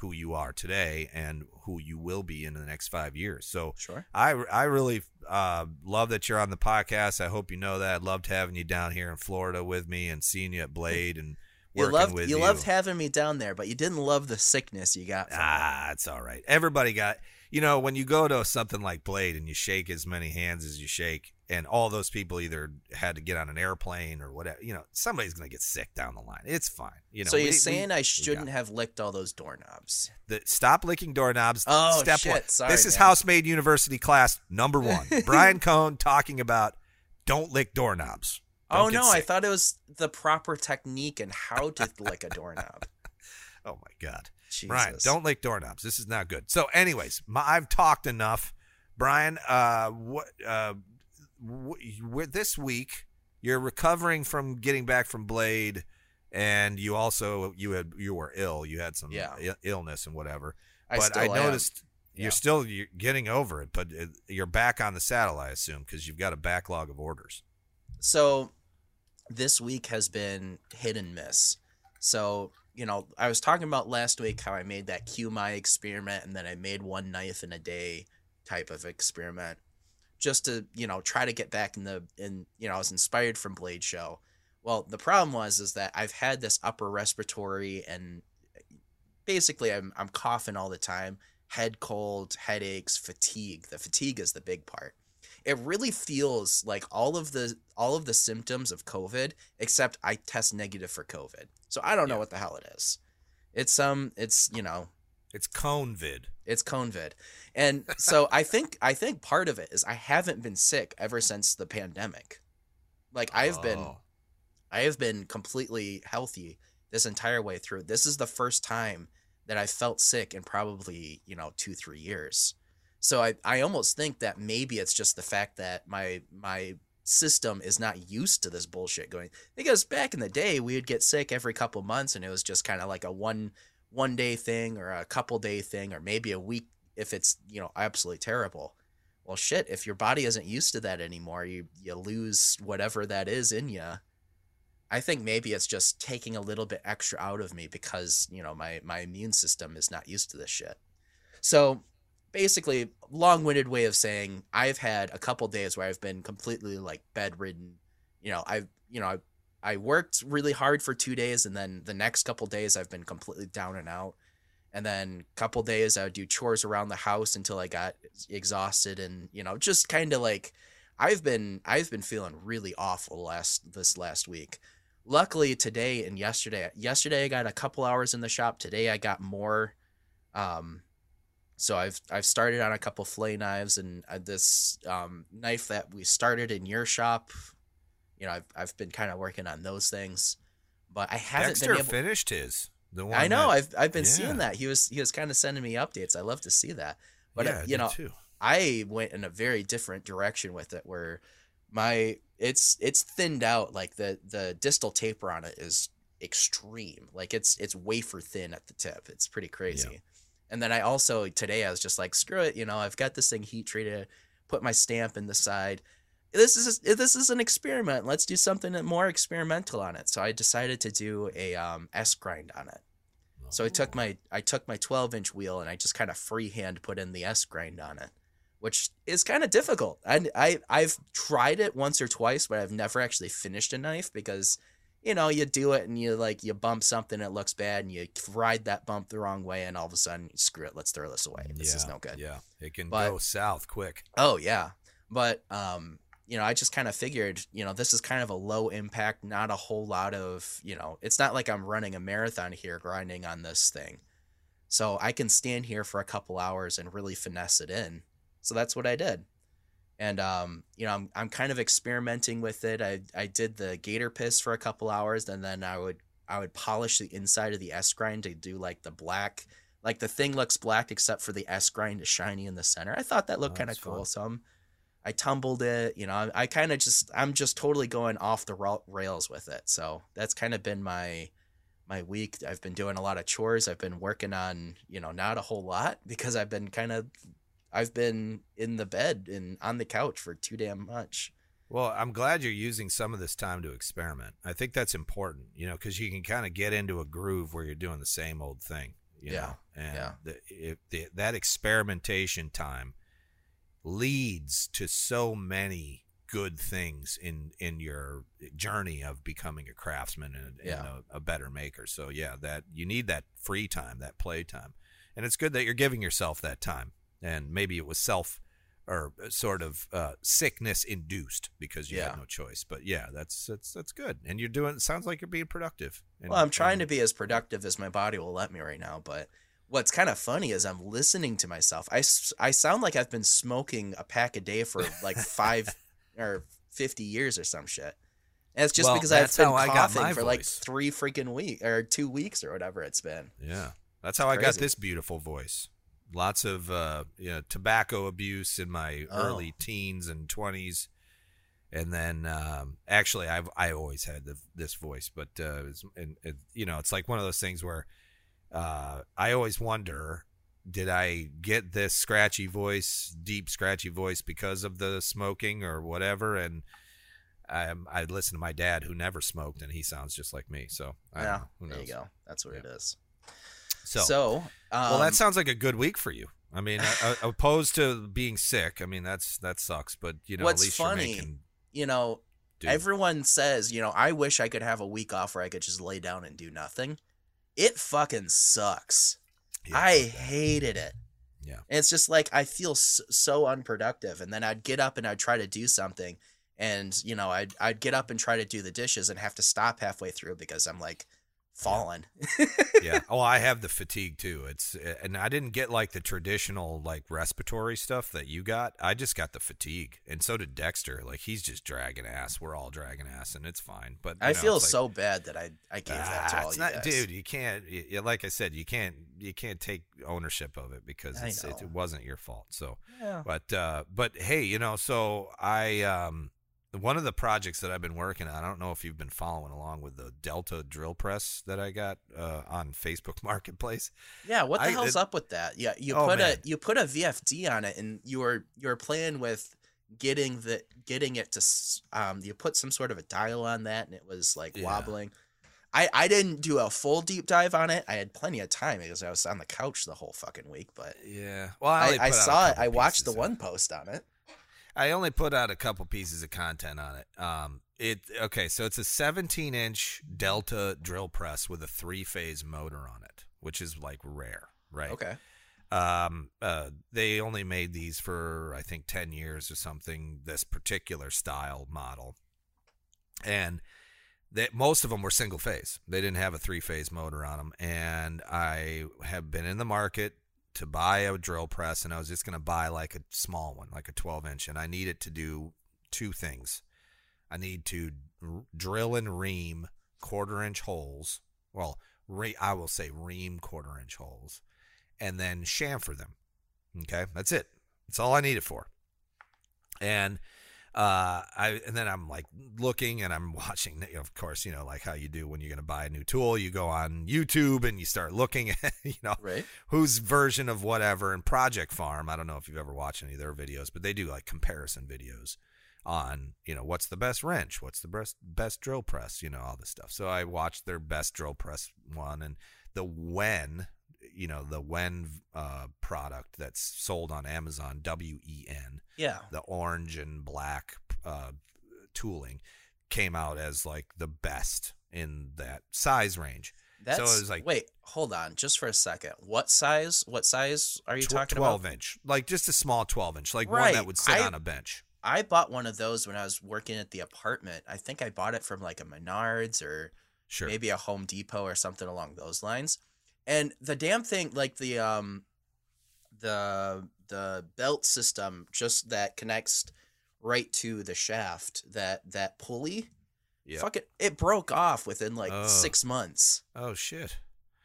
who you are today and who you will be in the next five years. So Sure. I, I really uh, love that you're on the podcast. I hope you know that. I loved having you down here in Florida with me and seeing you at Blade and You working loved with you you. loved having me down there, but you didn't love the sickness you got. Ah, it's all right. Everybody got, you know, when you go to something like Blade and you shake as many hands as you shake, and all those people either had to get on an airplane or whatever, you know, somebody's going to get sick down the line. It's fine. You know, so you're we- saying we- I shouldn't have licked all those doorknobs? the, stop licking doorknobs. Oh, Step shit. one. Sorry, this is man. Housemaid University class number one. Bryan Kohn talking about don't lick doorknobs. Don't oh no, I thought it was the proper technique and how to lick a doorknob. Oh my God. Jesus. Brian, don't lick doorknobs. This is not good. So, anyways, my, I've talked enough. Brian, uh, what, uh, w- this week, you're recovering from getting back from Blade, and you also you had you were ill. You had some Yeah. i- illness and whatever. I but still I am. noticed Yeah. you're still you're getting over it, but it, you're back on the saddle, I assume, because you've got a backlog of orders. So this week has been hit and miss. So, you know, I was talking about last week how I made that QMI experiment and then I made one knife in a day type of experiment just to, you know, try to get back in the in you know, I was inspired from Blade Show. Well, the problem was is that I've had this upper respiratory and basically I'm I'm coughing all the time, head cold, headaches, fatigue. The fatigue is the big part it really feels like all of the all of the symptoms of COVID, except I test negative for COVID. So I don't know Yeah. what the hell it is. It's um it's you know, It's Conevid. it's COVID. And so I think I think part of it is I haven't been sick ever since the pandemic. Like I've been Oh. I have been completely healthy this entire way through. This is the first time that I felt sick in probably, you know, two, three years. So I, I almost think that maybe it's just the fact that my my system is not used to this bullshit going because back in the day we would get sick every couple months and it was just kind of like a one one day thing or a couple day thing or maybe a week if it's you know absolutely terrible. Well shit if your body isn't used to that anymore you you lose whatever that is in you i think maybe it's just taking a little bit extra out of me because you know my my immune system is not used to this shit. So basically long-winded way of saying i've had a couple days where i've been completely like bedridden. You know i've you know I, I worked really hard for two days and then the next couple days i've been completely down and out. And then a couple days i would do chores around the house until i got exhausted and you know just kind of like i've been i've been feeling really awful last this last week. Luckily today and yesterday yesterday i got a couple hours in the shop today i got more um so i've i've started on a couple flay knives and uh, this um knife that we started in your shop you know i've, I've been kind of working on those things but i haven't Dexter been able finished his. The one I know. that- I've I've been yeah. seeing that. He was he was kind of sending me updates. I love to see that. But yeah, uh, I you know, too. I went in a very different direction with it, where my it's it's thinned out like the the distal taper on it is extreme like it's it's wafer thin at the tip it's pretty crazy and then i also today i was just like screw it you know i've got this thing heat treated put my stamp in the side. This is this is an experiment. Let's do something more experimental on it. So i decided to do a um, s grind on it. So i took my i took my 12 inch wheel and i just kind of freehand put in the s grind on it which is kind of difficult. I, I I've tried it once or twice, but I've never actually finished a knife because you know you do it and you like you bump something it looks bad and you ride that bump the wrong way and all of a sudden screw it let's throw this away. This yeah, is no good. Yeah, it can But- go south quick. oh yeah. But um you know i just kind of figured you know this is kind of a low impact not a whole lot of you know it's not like i'm running a marathon here grinding on this thing. So i can stand here for a couple hours and really finesse it in. So that's what i did and um you know i'm, I'm kind of experimenting with it. I i did the gator piss for a couple hours and then i would i would polish the inside of the s grind to do like the black like the thing looks black except for the s grind is shiny in the center. I thought that looked Oh, kind of cool fun. so I'm, i tumbled it you know i, I kind of just i'm just totally going off the ra- rails with it. So that's kind of been my my week. I've been doing a lot of chores. I've been working on you know not a whole lot because i've been kind of i've been in the bed and on the couch for too damn much Well, I'm glad you're using some of this time to experiment. I think that's important, you know, because you can kind of get into a groove where you're doing the same old thing. You Yeah, Know? And yeah. The, if the, that experimentation time leads to so many good things in in your journey of becoming a craftsman and, and Yeah. a, a better maker. So yeah, that you need that free time, that play time, and it's good that you're giving yourself that time. And maybe it was self or sort of uh, sickness induced because you Yeah. had no choice. But yeah, that's that's that's good, and you're doing. It sounds like you're being productive. And, well i'm trying to be as productive as my body will let me right now but what's kind of funny is i'm listening to myself I, I sound like i've been smoking a pack a day for like five or 50 years or some shit and it's just Well, because i've been how I got coughing for like three freaking weeks or two weeks or whatever it's been Yeah, that's how I got this beautiful voice. Lots of uh, you know, tobacco abuse in my Oh. early teens and twenties, and then um, actually, I've I always had the, this voice, but uh, it's, and, it, you know, it's like one of those things where uh, I always wonder. Did I get this scratchy voice, deep scratchy voice, because of the smoking or whatever? And I, I listened to my dad, who never smoked, and he sounds just like me. So I yeah know. There you go that's what it is So, so, um, well, that sounds like a good week for you. I mean, uh, opposed to being sick. I mean, that's that sucks. But you know, What's at least funny- you're making. you know Do. everyone says you know i wish i could have a week off where i could just lay down and do nothing it fucking sucks Yeah, I hated it. Yeah. And it's just like I feel so, so unproductive, and then I'd get up and I'd try to do something, and you know I'd I'd get up and try to do the dishes and have to stop halfway through because I'm like falling. yeah. Oh, I have the fatigue too. It's and I didn't get like the traditional like respiratory stuff that you got. I just got the fatigue, and so did Dexter. Like he's just dragging ass. We're all dragging ass, and it's fine. But I know, feel like, so bad that I I gave that to Ah, all it's you not, guys. dude. You can't. You, you- like I said, you can't. You can't take ownership of it because it's, it, it wasn't your fault. So, Yeah. but uh, but hey, you know, so I um, one of the projects that I've been working on. I don't know if you've been following along with the Delta drill press that I got uh, on Facebook Marketplace. Yeah, what the I- hell's it- up with that? Yeah, you Oh, put man. a you put a VFD on it, and you were you were playing with getting the getting it to um you put some sort of a dial on that, and it was like Yeah. wobbling. I I didn't do a full deep dive on it. I had plenty of time because I was on the couch the whole fucking week. But Yeah. Well, I, I, a saw it. I watched the one post on it. I only put out a couple pieces of content on it. Um, it okay, so it's a 17 inch Delta drill press with a three phase motor on it, which is like rare, right? Okay. Um, uh, they only made these for I think 10 years or something. This particular style model, and that most of them were single phase. They didn't have a three phase motor on them, and I have been in the market to buy a drill press, and I was just going to buy like a small one, like a 12 inch, and I need it to do two things. I need to r- drill and ream quarter inch holes. Well, re- I will say ream quarter inch holes, and then chamfer them. Okay, that's it. That's all I need it for. And uh, I and then I'm like looking and I'm watching. You know, of course, you know, like how you do when you're going to buy a new tool, you go on YouTube and you start looking at, you know, Right. whose version of whatever. And Project Farm, I don't know if you've ever watched any of their videos, but they do like comparison videos on, you know, what's the best wrench, what's the best best drill press, you know, all this stuff. So I watched their best drill press one and the when, you know, the Wen uh, product that's sold on Amazon, W E N Yeah. the orange and black uh, tooling came out as like the best in that size range. That's it was like- wait, hold on, just for a second. What size? What size are you Tw- talking 12 about? inch, like just a small 12 inch, like one that would sit I- on a bench. I bought one of those when I was working at the apartment. I think I bought it from like a Menards or Sure. maybe a Home Depot or something along those lines. And the damn thing, like the um, the the belt system, just that connects right to the shaft, that that pulley, Yeah. fuck it, it broke off within like Oh. six months. Oh shit.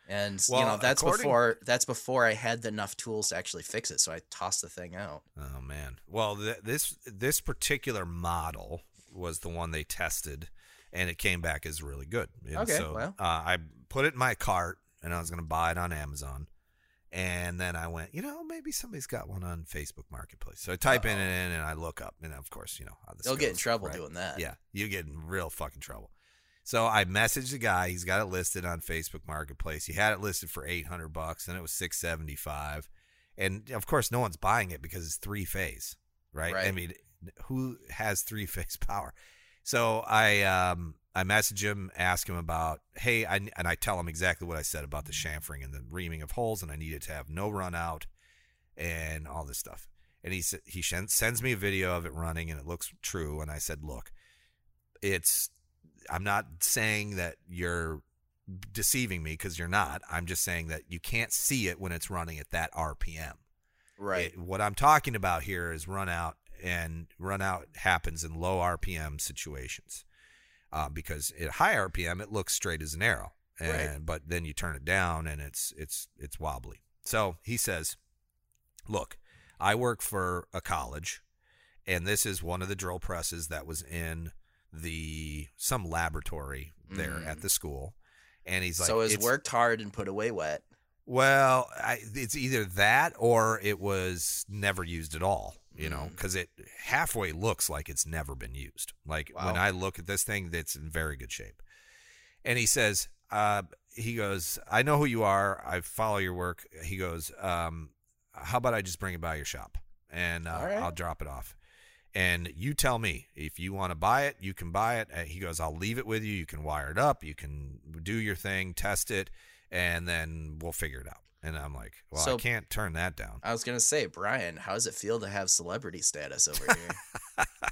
And you know that's according- before that's before I had enough tools to actually fix it. So I tossed the thing out. Oh man. Well, th- this this particular model was the one they tested, and it came back as really good. And Okay, so, well. uh, I put it in my cart, and I was going to buy it on Amazon, and then I went, you know, maybe somebody's got one on Facebook Marketplace. So I type in Uh-oh. it in, and I look up, and of course, you know You'll get in trouble right? doing that. Yeah, you get in real fucking trouble. So I messaged the guy. He's got it listed on Facebook Marketplace. He had it listed for eight hundred bucks, and it was six seventy five. And of course, no one's buying it because it's three phase, right? I mean, who has three phase power? So I um I message him, ask him about, hey, I, and I tell him exactly what I said about the chamfering and the reaming of holes, and I needed to have no run out and all this stuff. And he he sends me a video of it running, and it looks true. And I said, look, it's I'm not saying that you're deceiving me because you're not. I'm just saying that you can't see it when it's running at that RPM. Right. It- what I'm talking about here is run out, and run out happens in low RPM situations. Uh, because at high RPM it looks straight as an arrow, and Right. but then you turn it down and it's it's it's wobbly. So he says, "Look, I work for a college, and this is one of the drill presses that was in the some laboratory there Mm. at the school." And he's like, so it's "It's- worked hard and put away wet. well, I, it's either that or it was never used at all. You know, Mm. because it halfway looks like it's never been used. Like when I look at this thing, that's in very good shape. And he says, uh, he goes, I know who you are. I follow your work. He goes, um, how about I just bring it by your shop and uh, right. I'll drop it off. And you tell me if you want to buy it, you can buy it. And he goes, I'll leave it with you. You can wire it up. You can do your thing, test it, and then we'll figure it out. And I'm like, well, I can't turn that down. I was gonna say, Brian, how does it feel to have celebrity status over here?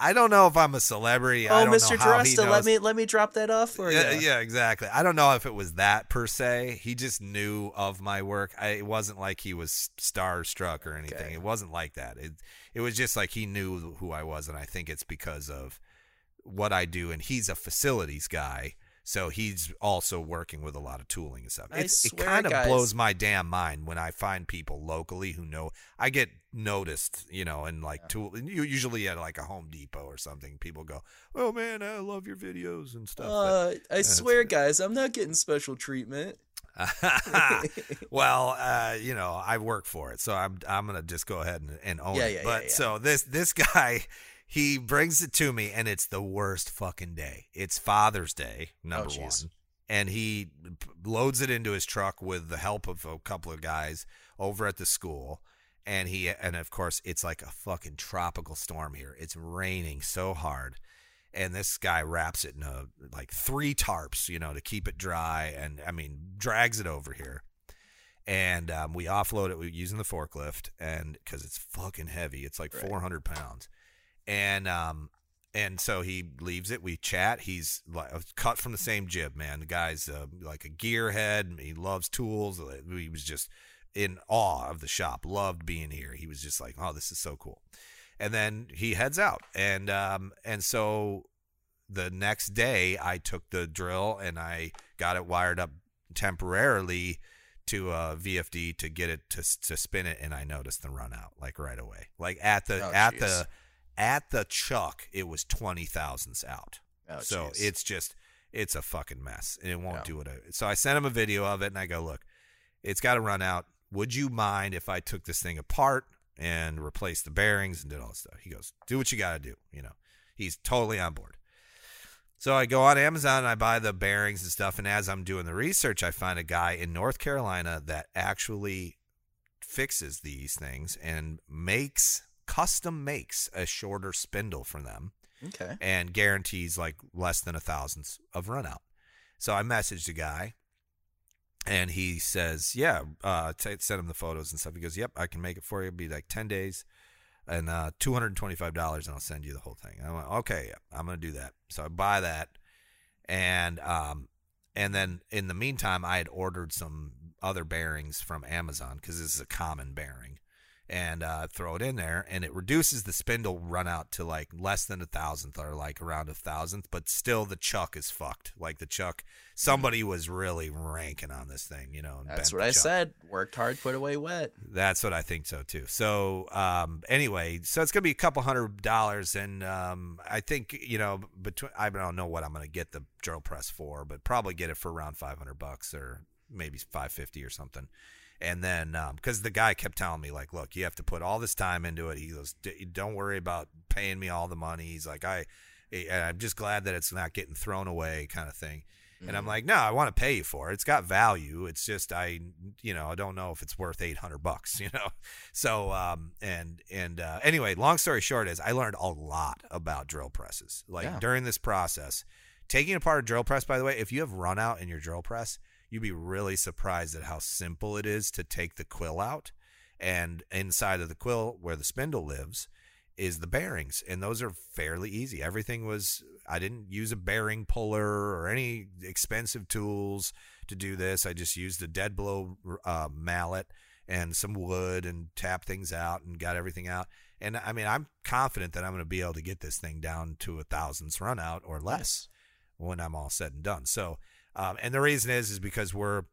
I don't know if I'm a celebrity. I oh, Mr. Dresta, let me let me drop that off for yeah, you. yeah, exactly. I don't know if it was that per se. He just knew of my work. I, it wasn't like he was starstruck or anything. Okay. It wasn't like that. It it was just like he knew who I was, and I think it's because of what I do. And he's a facilities guy, so he's also working with a lot of tooling and stuff. I It's, it kind of guys. blows my damn mind when I find people locally who know. I get noticed, you know, and like tool. you- Usually at like a Home Depot or something, people go, "Oh man, I love your videos and stuff." but- Uh, I swear, guys, I'm not getting special treatment. well, uh, you know, I work for it, so I'm I'm gonna just go ahead and, and own Yeah, it. yeah, but yeah, yeah. so this this guy, he brings it to me, and it's the worst fucking day. It's Father's Day, number one, Oh, jeez. and he loads it into his truck with the help of a couple of guys over at the school. And he and of course it's like a fucking tropical storm here. It's raining so hard and this guy wraps it in a like three tarps, you know, to keep it dry, and I mean drags it over here, and um, we offload it using the forklift, and because it's fucking heavy, it's like Right. 400 pounds, and um, and so he leaves it. We chat. He's like cut from the same jib, man. The guy's uh, like a gearhead. He loves tools. He was just in awe of the shop. Loved being here. He was just like, oh, this is so cool and then he heads out and um and so the next day I took the drill and I got it wired up temporarily to a VFD to get it to to spin it and I noticed the run out like right away like at the Oh, at jeez. the at the chuck, it was twenty thousandths out. Oh, so jeez. it's just it's a fucking mess, and it won't Yeah. do it. So I sent him a video of it, and I go, look, it's got to run out. Would you mind if I took this thing apart and replaced the bearings and did all this stuff? He goes, do what you got to do. You know, he's totally on board. So I go on Amazon and I buy the bearings and stuff. And as I'm doing the research, I find a guy in North Carolina that actually fixes these things and makes custom makes a shorter spindle for them okay. and guarantees like less than a thousandth of run out. So I messaged the guy and he says, Yeah, uh, t- send him the photos and stuff. He goes, Yep, I can make it for you. It'll be like 10 days and uh, $225 and I'll send you the whole thing. I went, Okay, yeah, I'm going to do that. So I buy that. And, um, and then in the meantime, I had ordered some other bearings from Amazon because this is a common bearing and uh, throw it in there, and it reduces the spindle run out to like less than a thousandth or like around a thousandth, but still the chuck is fucked. Like the chuck, somebody was really ranking on this thing, you know. That's what I chuck. said. Worked hard, put away wet. That's what I think so too. So um, anyway, so it's gonna be a couple hundred dollars, and um, I think you know between I don't know what I'm gonna get the drill press for, but probably get it for around 500 bucks or maybe 550 or something. And then because the guy kept telling me like, look, you have to put all this time into it. He goes, "D- don't worry about paying me all the money. He's like, I, and I'm just glad that it's not getting thrown away, kind of thing. And I'm like, no, I want to pay you for it. It's got value. It's just I, you know, I don't know if it's worth 800 bucks, you know. So, um, and and uh, anyway, long story short is I learned a lot about drill presses. Like Yeah. during this process, taking apart a drill press. By the way, if you have run out in your drill press, you'd be really surprised at how simple it is to take the quill out, and inside of the quill where the spindle lives is the bearings and those are fairly easy. Everything was i didn't use a bearing puller or any expensive tools to do this. I just used a dead blow uh, mallet and some wood and tap things out and got everything out. And i mean i'm confident that i'm going to be able to get this thing down to a thousandths run out or less when i'm all said and done. So um, and the reason is is because we're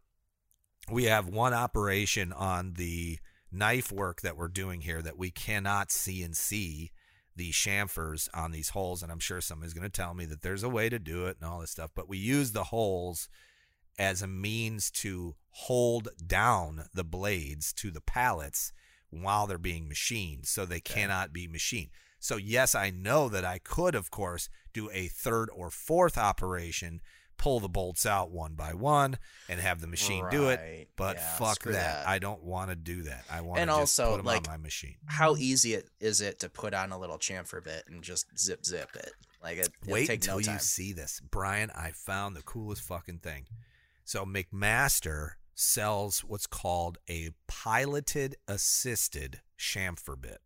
we have one operation on the knife work that we're doing here that we cannot CNC the chamfers on these holes and I'm sure somebody's going to tell me that there's a way to do it and all this stuff but we use the holes as a means to hold down the blades to the pallets while they're being machined so they cannot be machined. So yes, I know that I could of course do a third or fourth operation pull the bolts out one by one and have the machine do it. But Yeah, fuck that. that. I don't want to do that. I want And to just also, put them like, on my machine. How easy it is it to put on a little chamfer bit and just zip zip it? Like it, Wait until no you see this, Brian. I found the coolest fucking thing. So McMaster sells what's called a piloted assisted chamfer bit.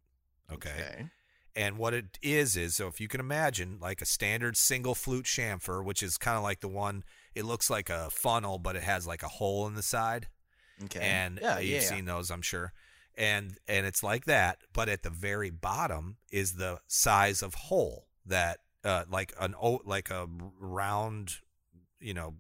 Okay. And what it is is so if you can imagine like a standard single flute chamfer, which is kind of like the one it looks like a funnel, but it has like a hole in the side. Okay. And yeah, yeah, you've yeah. seen those, I'm sure. And and it's like that, but at the very bottom is the size of hole that uh, like an o like a round, you know,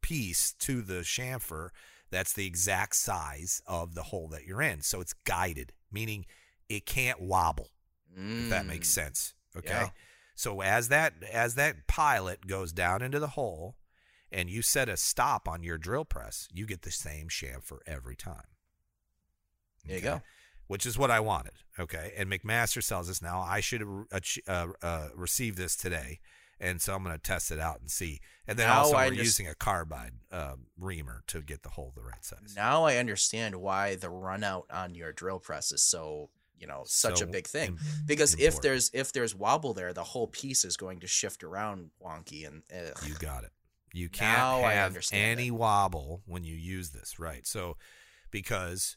piece to the chamfer that's the exact size of the hole that you're in. So it's guided, meaning it can't wobble if that makes Mm, sense. Okay. yeah. So as that as that pilot goes down into the hole and you set a stop on your drill press, you get the same chamfer every time. There you go. Which is what I wanted. Okay. And McMaster sells this now. I should uh, uh, uh, receive this today. And so I'm going to test it out and see. And then Now also, I we're just- using a carbide uh, reamer to get the hole the right size. Now I understand why the run out on your drill press is so you know such So a big thing. Because if there's if there's wobble there, the whole piece is going to shift around wonky and ugh. You got it. You can't Now have any it. wobble when you use this, right? So, because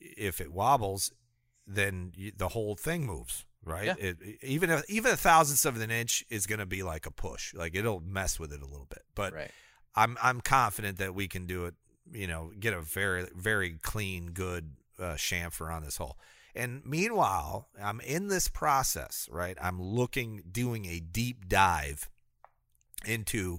if it wobbles, then you, the whole thing moves, right? Yeah. It, even a, even a thousandth of an inch is going to be like a push, like it'll mess with it a little bit. But right. I'm I'm confident that we can do it. You know, get a very very clean, good uh, chamfer on this hole. And meanwhile, I'm in this process, right? I'm looking, doing a deep dive into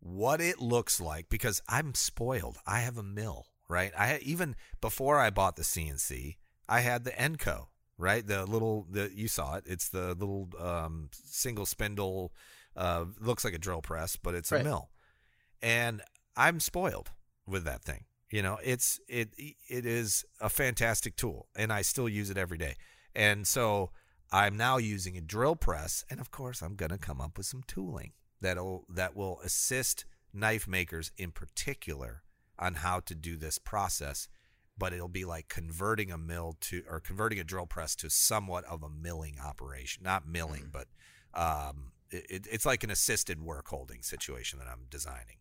what it looks like because I'm spoiled. I have a mill, right? I even before I bought the CNC, I had the Enco, right? The little the you saw it. It's the little um, single spindle. Uh, looks like a drill press, but it's Right. a mill. And I'm spoiled with that thing. You know, it's it it is a fantastic tool, and I still use it every day. And so I'm now using a drill press, and of course, I'm going to come up with some tooling that'll that will assist knife makers in particular on how to do this process. But it'll be like converting a mill to or converting a drill press to somewhat of a milling operation, not milling, but um, it, it's like an assisted work holding situation that I'm designing.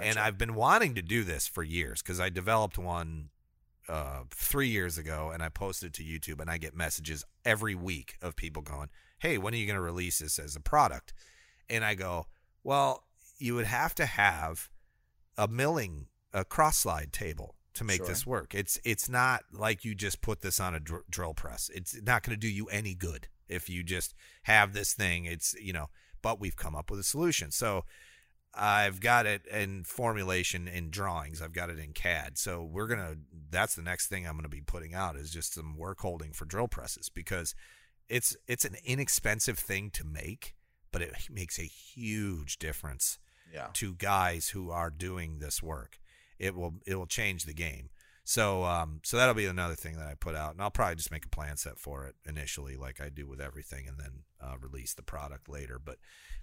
And I've been wanting to do this for years because I developed one uh, three years ago and I posted it to YouTube and I get messages every week of people going, Hey, when are you going to release this as a product? And I go, Well, you would have to have a milling, a cross slide table to make Sure. this work. It's it's not like you just put this on a dr- drill press. It's not going to do you any good if you just have this thing. It's you know, but we've come up with a solution. So I've got it in formulation in drawings. I've got it in CAD. So we're gonna. That's the next thing I'm gonna be putting out is just some work holding for drill presses because it's it's an inexpensive thing to make, but it makes a huge difference yeah. to guys who are doing this work. It will it will change the game. So um so that'll be another thing that I put out, and I'll probably just make a plan set for it initially, like I do with everything, and then uh, release the product later. But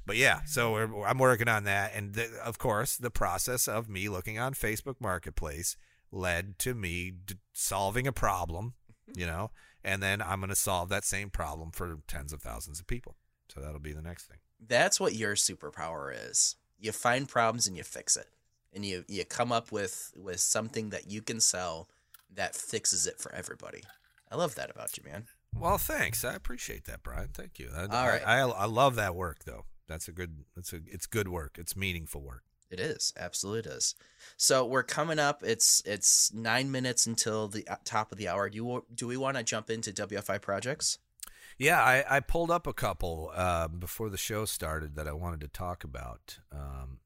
but yeah, so we're, I'm working on that, and the, of course the process of me looking on Facebook Marketplace led to me d- solving a problem, you know, and then I'm going to solve that same problem for tens of thousands of people. So that'll be the next thing. That's what your superpower is. You find problems and you fix it. And you, you come up with, with something that you can sell that fixes it for everybody. I love that about you, man. Well, thanks. I appreciate that, Brian. Thank you. I, All right. I, I, I love that work, though. That's a good. That's a. It's good work. It's meaningful work. It is absolutely it is. So we're coming up. It's it's nine minutes until the uh, top of the hour. Do you do we want to jump into WFI projects? Yeah, I, I pulled up a couple uh, before the show started that I wanted to talk about. Um,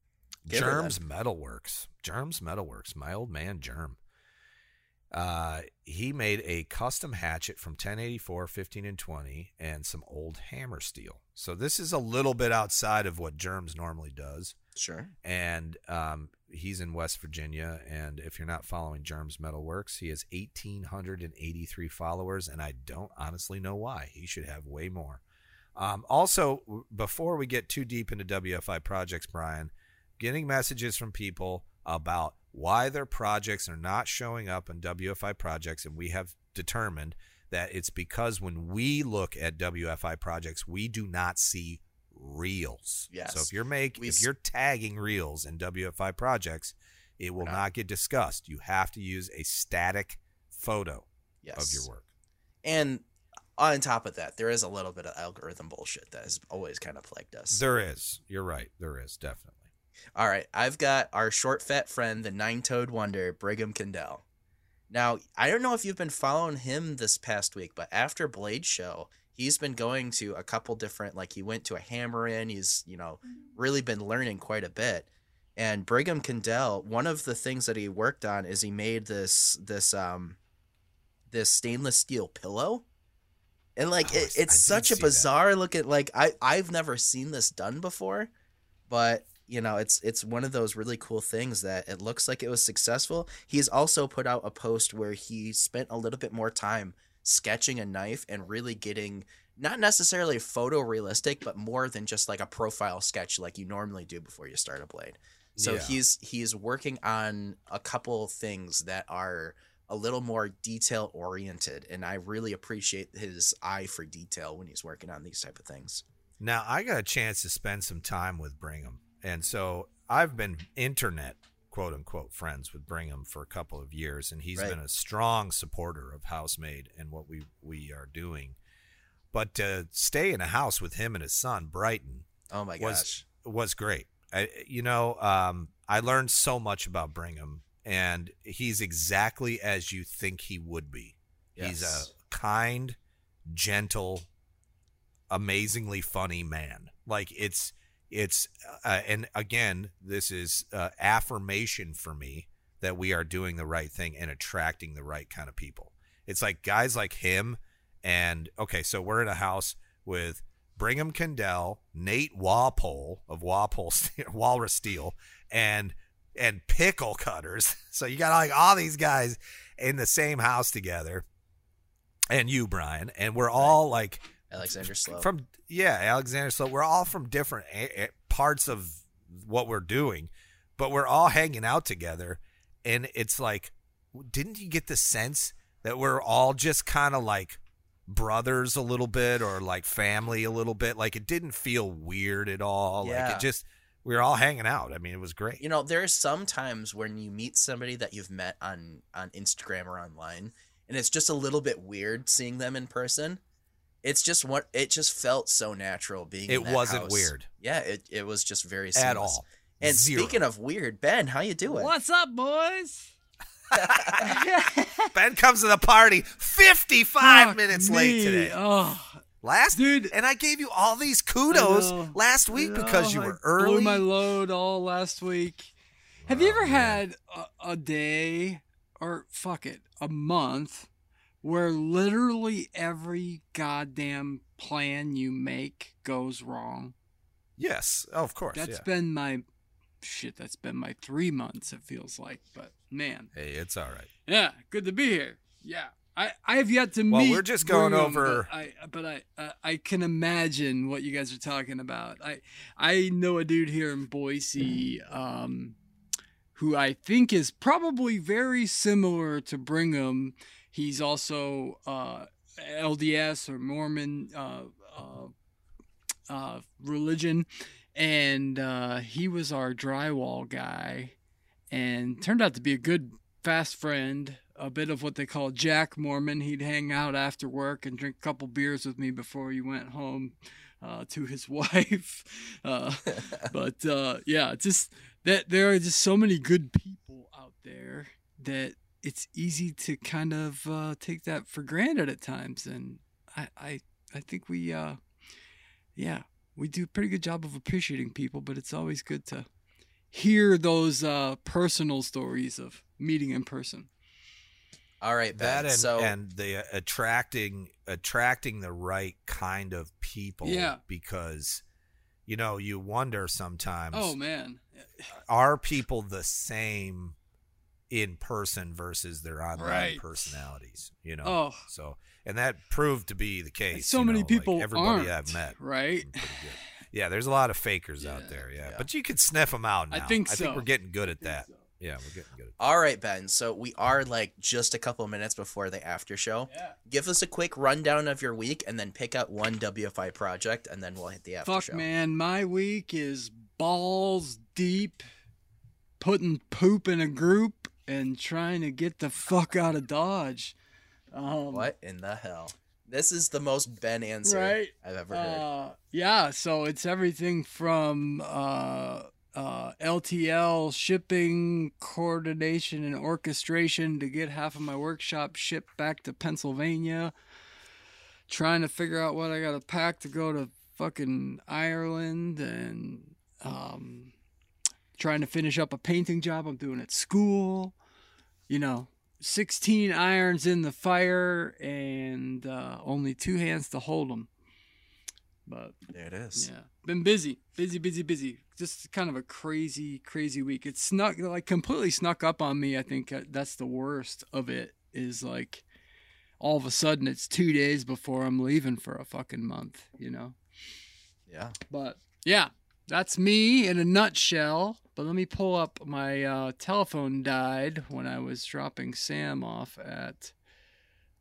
Give Germs Metalworks. Germs Metalworks. My old man Germ. Uh, he made a custom hatchet from 1084, 15 and 20, and some old hammer steel. So this is a little bit outside of what Germs normally does. Sure. and um, he's in West Virginia. And if you're not following Germs Metalworks, he has 1,883 followers, and I don't honestly know why. He should have way more. Um, also, before we get too deep into WFI projects, Brian, getting messages from people about why their projects are not showing up in WFI projects, and we have determined that it's because when we look at WFI projects, we do not see reels. Yes. So if you're make We if you're tagging reels in WFI projects, it will not- not get discussed. You have to use a static photo Yes. of your work. And on top of that, there is a little bit of algorithm bullshit that has always kind of plagued us. There is. You're right. There is definitely. All right, I've got our short fat friend, the nine toed wonder, Brigham Kendall. Now, I don't know if you've been following him this past week, but after Blade Show, he's been going to a couple different, like he went to a hammer in. He's, you know, really been learning quite a bit. And Brigham Kendall, one of the things that he worked on is he made this, this, um, this stainless steel pillow. And like, Oh, it, it's did such a see that. bizarre looking, like, I, I've never seen this done before but you know it's it's one of those really cool things that it looks like it was successful. He's also put out a post where he spent a little bit more time sketching a knife and really getting not necessarily photorealistic but more than just like a profile sketch like you normally do before you start a blade. So Yeah. he's he's working on a couple things that are a little more detail oriented and i really appreciate his eye for detail when he's working on these type of things. Now I got a chance to spend some time with Brigham, and so I've been internet quote unquote friends with Brigham for a couple of years, and he's Right. been a strong supporter of Housemade and what we we are doing. But to stay in a house with him and his son, Brighton, oh my was gosh was great. I, you know, um, I learned so much about Brigham, and he's exactly as you think he would be. He's a kind, gentle, amazingly funny man. Like it's it's uh, and again, this is uh, affirmation for me that we are doing the right thing and attracting the right kind of people. It's like guys like him And okay, so we're in a house with Brigham Kendall, Nate Walpole of Walpole Walrus Steel, and and pickle cutters. So you got like all these guys in the same house together, and you, Brian, and we're all like Alexander Slope. from yeah Alexander Slope. We're all from different a- a- parts of what we're doing, but we're all hanging out together, and it's like, didn't you get the sense that we're all just kind of like brothers a little bit or like family a little bit? Like it didn't feel weird at all. Like it just we were all hanging out. I mean, it was great. you know, there's some times when you meet somebody that you've met on on Instagram or online, and it's just a little bit weird seeing them in person. It's just what it just felt so natural being. in It that wasn't house. weird. Yeah, it, it was just very at all. And Zero. speaking of weird, Ben, how you doing? What's up, boys? Ben comes to the party 55 Fuck minutes me. late today. Oh, Last Dude. and I gave you all these kudos last week because you Oh, I were early. Blew my load all last week. Have you oh, ever had a, a day or fuck it, a month where literally every goddamn plan you make goes wrong? yes, oh, of course. That's yeah. been my shit. That's been my three months. It feels like, but man, hey, it's all right. yeah, good to be here. Yeah. I, I have yet to Well, meet. we're just going Brigham, over- But I, but I, uh, I can imagine what you guys are talking about. I, I know a dude here in Boise, um, who I think is probably very similar to Brigham. He's also uh, LDS or Mormon uh, uh, uh, religion, and uh, he was our drywall guy, and turned out to be a good fast friend. A bit of what they call Jack Mormon. He'd hang out after work and drink a couple beers with me before he went home uh, to his wife. Uh, but uh, yeah, just that there are just so many good people out there that it's easy to kind of uh, take that for granted at times, and I I, I think we uh, yeah we do a pretty good job of appreciating people, but it's always good to hear those uh, personal stories of meeting in person. All right, Ben. That and, so and the uh, attracting attracting the right kind of people. Yeah. Because you know you wonder sometimes. Oh man, are people the same in person versus their online Right. personalities? You know. oh So and that proved to be the case. so you many know, like people everybody aren't I've met. right. been pretty good. Yeah, there's a lot of fakers out there. Yeah. yeah. but you can sniff them out now. I think I think we're getting good at that. Yeah, we're getting good. at all right, Ben. So we are like just a couple minutes before the after show. Yeah. Give us a quick rundown of your week, and then pick out one WFI project, and then we'll hit the after Fuck show. man, my week is balls deep, putting poop in a group and trying to get the fuck out of Dodge. Um, What in the hell? This is the most Ben answer Right. I've ever heard. Uh, yeah, so it's everything from uh, uh, LTL shipping coordination and orchestration to get half of my workshop shipped back to Pennsylvania. Trying to figure out what I got to pack to go to fucking Ireland and um, trying to finish up a painting job I'm doing at school. You know, 16 irons in the fire and uh, only two hands to hold them. But there it is. yeah, been busy, busy, busy, busy. Just kind of a crazy, crazy week. It snuck, like, completely snuck up on me. I think uh, that's the worst of it. Is like, all of a sudden, it's two days before I'm leaving for a fucking month. You know. Yeah. But yeah, that's me in a nutshell. But let me pull up my uh, telephone died when I was dropping Sam off at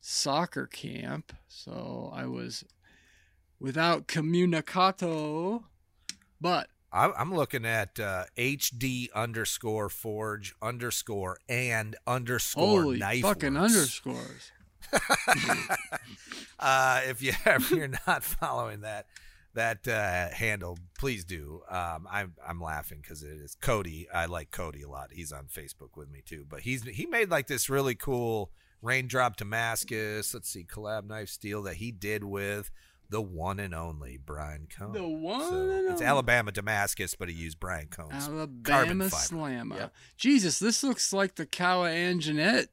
soccer camp. So I was without communicato. But I, I'm looking at uh, HD underscore Forge underscore and underscore holy knife. fucking Works. underscores. uh, if you if you're not following that that uh, handle, please do. Um, I'm I'm laughing because it is Cody. I like Cody a lot. He's on Facebook with me too. But he's he made like this really cool raindrop Damascus. Let's see, collab knife steel that he did with the one and only Bryan Kohn. The one So it's. Alabama Damascus, but he used Bryan Kohn's carbon Alabama. Slammer. Yep. Jesus, this looks like the Cowa and Jeanette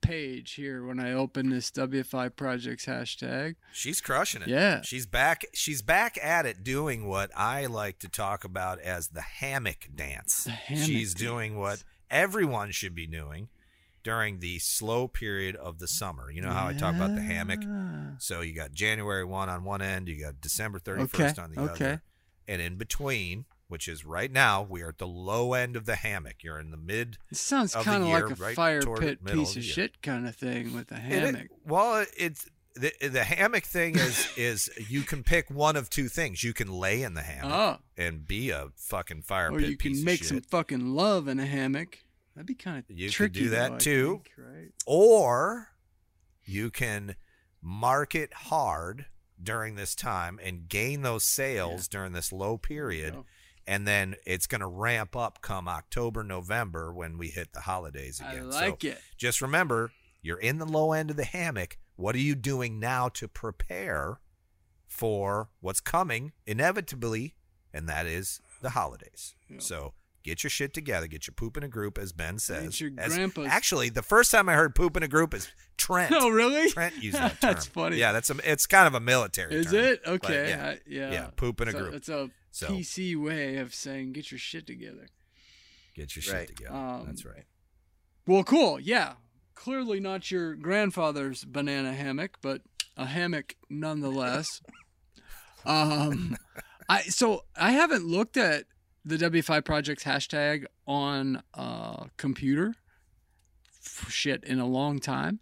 page here when I open this WFI Projects hashtag. She's crushing it. Yeah. She's back she's back at it doing what I like to talk about as the hammock dance. The hammock she's dance. doing what everyone should be doing during the slow period of the summer. You know how I talk about the hammock? So you got January 1 on one end, you got December 31st Okay, on the okay. other. And in between, which is right now, we are at the low end of the hammock. You're in the mid It sounds kind of year, like a right fire pit piece of of shit kind of thing with the It- hammock. well, it's the the hammock thing is is you can pick one of two things. You can lay in the hammock Oh. and be a fucking fire or pit you can make some fucking love in a hammock. That'd be kind of You could tricky. do that though, too. think, right? or you can market hard during this time and gain those sales during this low period. And then it's going to ramp up come October November when we hit the holidays again. I like so it. just remember you're in the low end of the hammock. What are you doing now to prepare for what's coming inevitably and that is the holidays. Yeah. So Get your shit together. Get your poop in a group, as Ben says. your As- grandpa's- Actually, the first time I heard poop in a group is Trent. Oh, really? Trent used that term. That's funny. Yeah, that's a. It's kind of a military. Is term, it okay? yeah. I- yeah. Yeah, poop in a group. It's a So- PC way of saying get your shit together. Get your shit together. Um, that's right. Well, cool. Yeah. Clearly not your grandfather's banana hammock, but a hammock nonetheless. um, I so I haven't looked at the WFI Projects hashtag on a computer shit in a long time.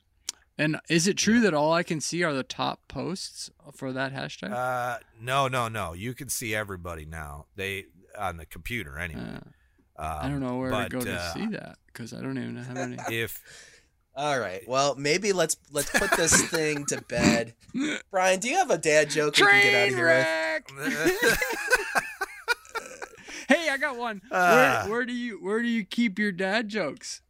And is it true that all I can see are the top posts for that hashtag? Uh, no, no, no. You can see everybody now. They on the computer anyway. Uh, Um, I don't know where but, to go to uh, see that because I don't even have any. If All right. Well, maybe let's let's put this thing to bed. Bryan, do you have a dad joke we can get out of here with? Hey, I got one. Ah. where, where do you where do you keep your dad jokes?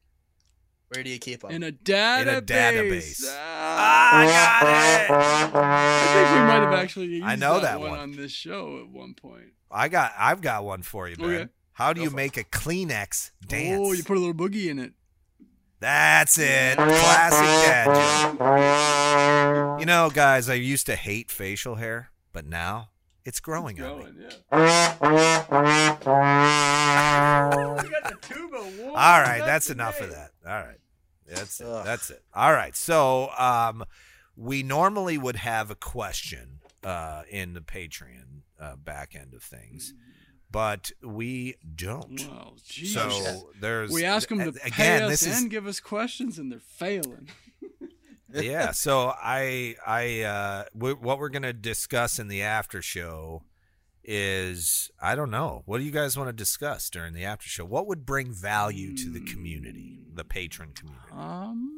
Where do you keep them? In a database. In a database. Ah, I got it. I think we might have actually used I know that one, one. on this show at one point. I got, I've got one for you, man. Okay. How do Go you for make a Kleenex dance? Oh, you put a little boogie in it. That's it. Classic dad joke. You know, guys, I used to hate facial hair, but now it's growing on me. Yeah. You got the tuba. Whoa, All right, that's the enough of that. All right. That's it. Ugh. That's it. All right. So, um, we normally would have a question uh, in the Patreon uh, back end of things, but we don't. Well, geez. So there's we ask them to again. pay us this is and give us questions, and they're failing. yeah. So I I uh, w- what we're gonna discuss in the after show is I don't know. What do you guys want to discuss during the after show? What would bring value to the community, the patron community? Um.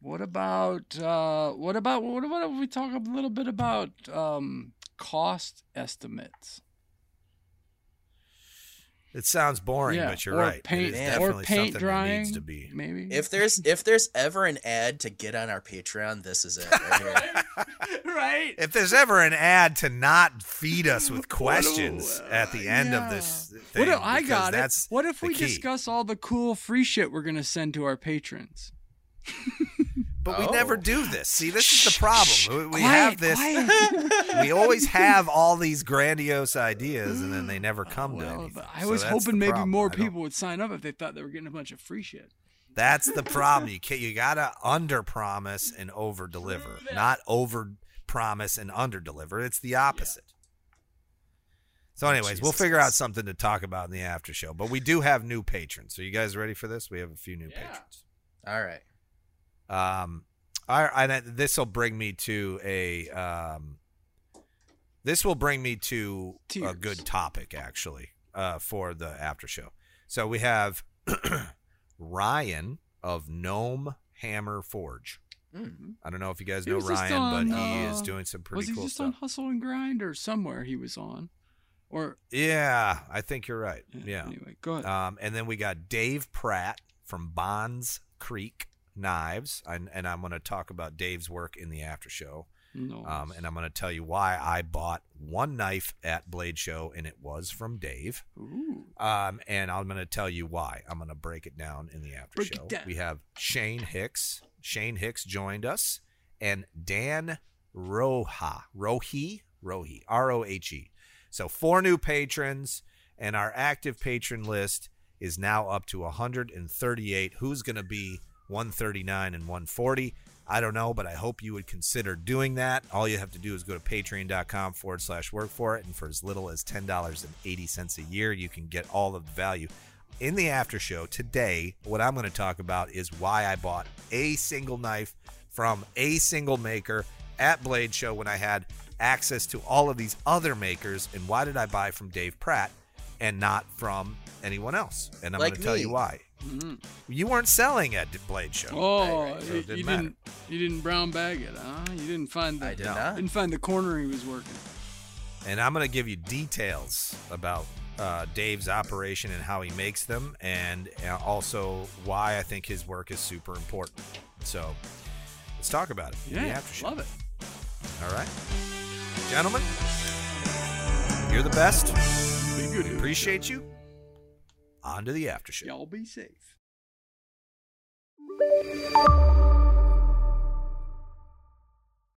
What about uh, what about what about if we talk a little bit about um, cost estimates? It sounds boring, yeah, but you're or right. Paint, it is Man. or definitely paint something drying, that needs to be. maybe. If there's if there's ever an ad to get on our Patreon, this is it right here. right. If there's ever an ad to not feed us with What do- questions at the end yeah. of this What thing, if, I because got it. that's What if we key. discuss all the cool free shit we're gonna send to our patrons? But we Oh. never do this. See, this is the problem. We, we Quiet, have this. we always have all these grandiose ideas, and then they never oh, come to Well, anything. I was that's hoping maybe problem. more people would sign up if they thought they were getting a bunch of free shit. That's the problem. You can't, you gotta under promise and over deliver, not over promise and under deliver. It's the opposite. So, oh, anyways, we'll figure out something to talk about in the after show. But we do have new patrons. So, you guys ready for this? We have a few new Yeah. patrons. All right. Um, I, this will bring me to a um, this will bring me to a good topic actually uh, for the after show. So we have Ryan of Gnome Hammer Forge. Mm. I don't know if you guys He know Ryan, on, but he is uh, doing some pretty cool stuff. was he cool just stuff. on Hustle and Grind or somewhere he was on? Or yeah, I think you're right. Yeah. Anyway, go ahead. Um, and then we got Dave Pratt from Bonds Creek Knives, and, and I'm going to talk about Dave's work in the after show. No. Um, and I'm going to tell you why I bought one knife at Blade Show, and it was from Dave. Ooh. Um, and I'm going to tell you why. I'm going to break it down in the after Break show. We have Shane Hicks. Shane Hicks joined us, and Dan Roha, Rohi, Rohi, R O H E. So four new patrons, and our active patron list is now up to 138. Who's going to be 139 and 140? I don't know, but I hope you would consider doing that. All you have to do is go to patreon.com forward slash work for it. And for as little as $10.80 a year, you can get all of the value. In the after show today, what I'm going to talk about is why I bought a single knife from a single maker at Blade Show when I had access to all of these other makers. And why did I buy from Dave Pratt and not from anyone else? And I'm Like going to tell you why. Mhm. You weren't selling at Blade Show. Oh, right. So you, it didn't you matter. didn't you didn't brown bag it, huh? You didn't find the I did not. didn't find the corner he was working. and I'm going to give you details about uh, Dave's operation and how he makes them, and uh, also why I think his work is super important. So let's talk about it. Yeah, after show. love it. All right, gentlemen, you're the best. Be good. We appreciate you. On to the after show. Y'all be safe.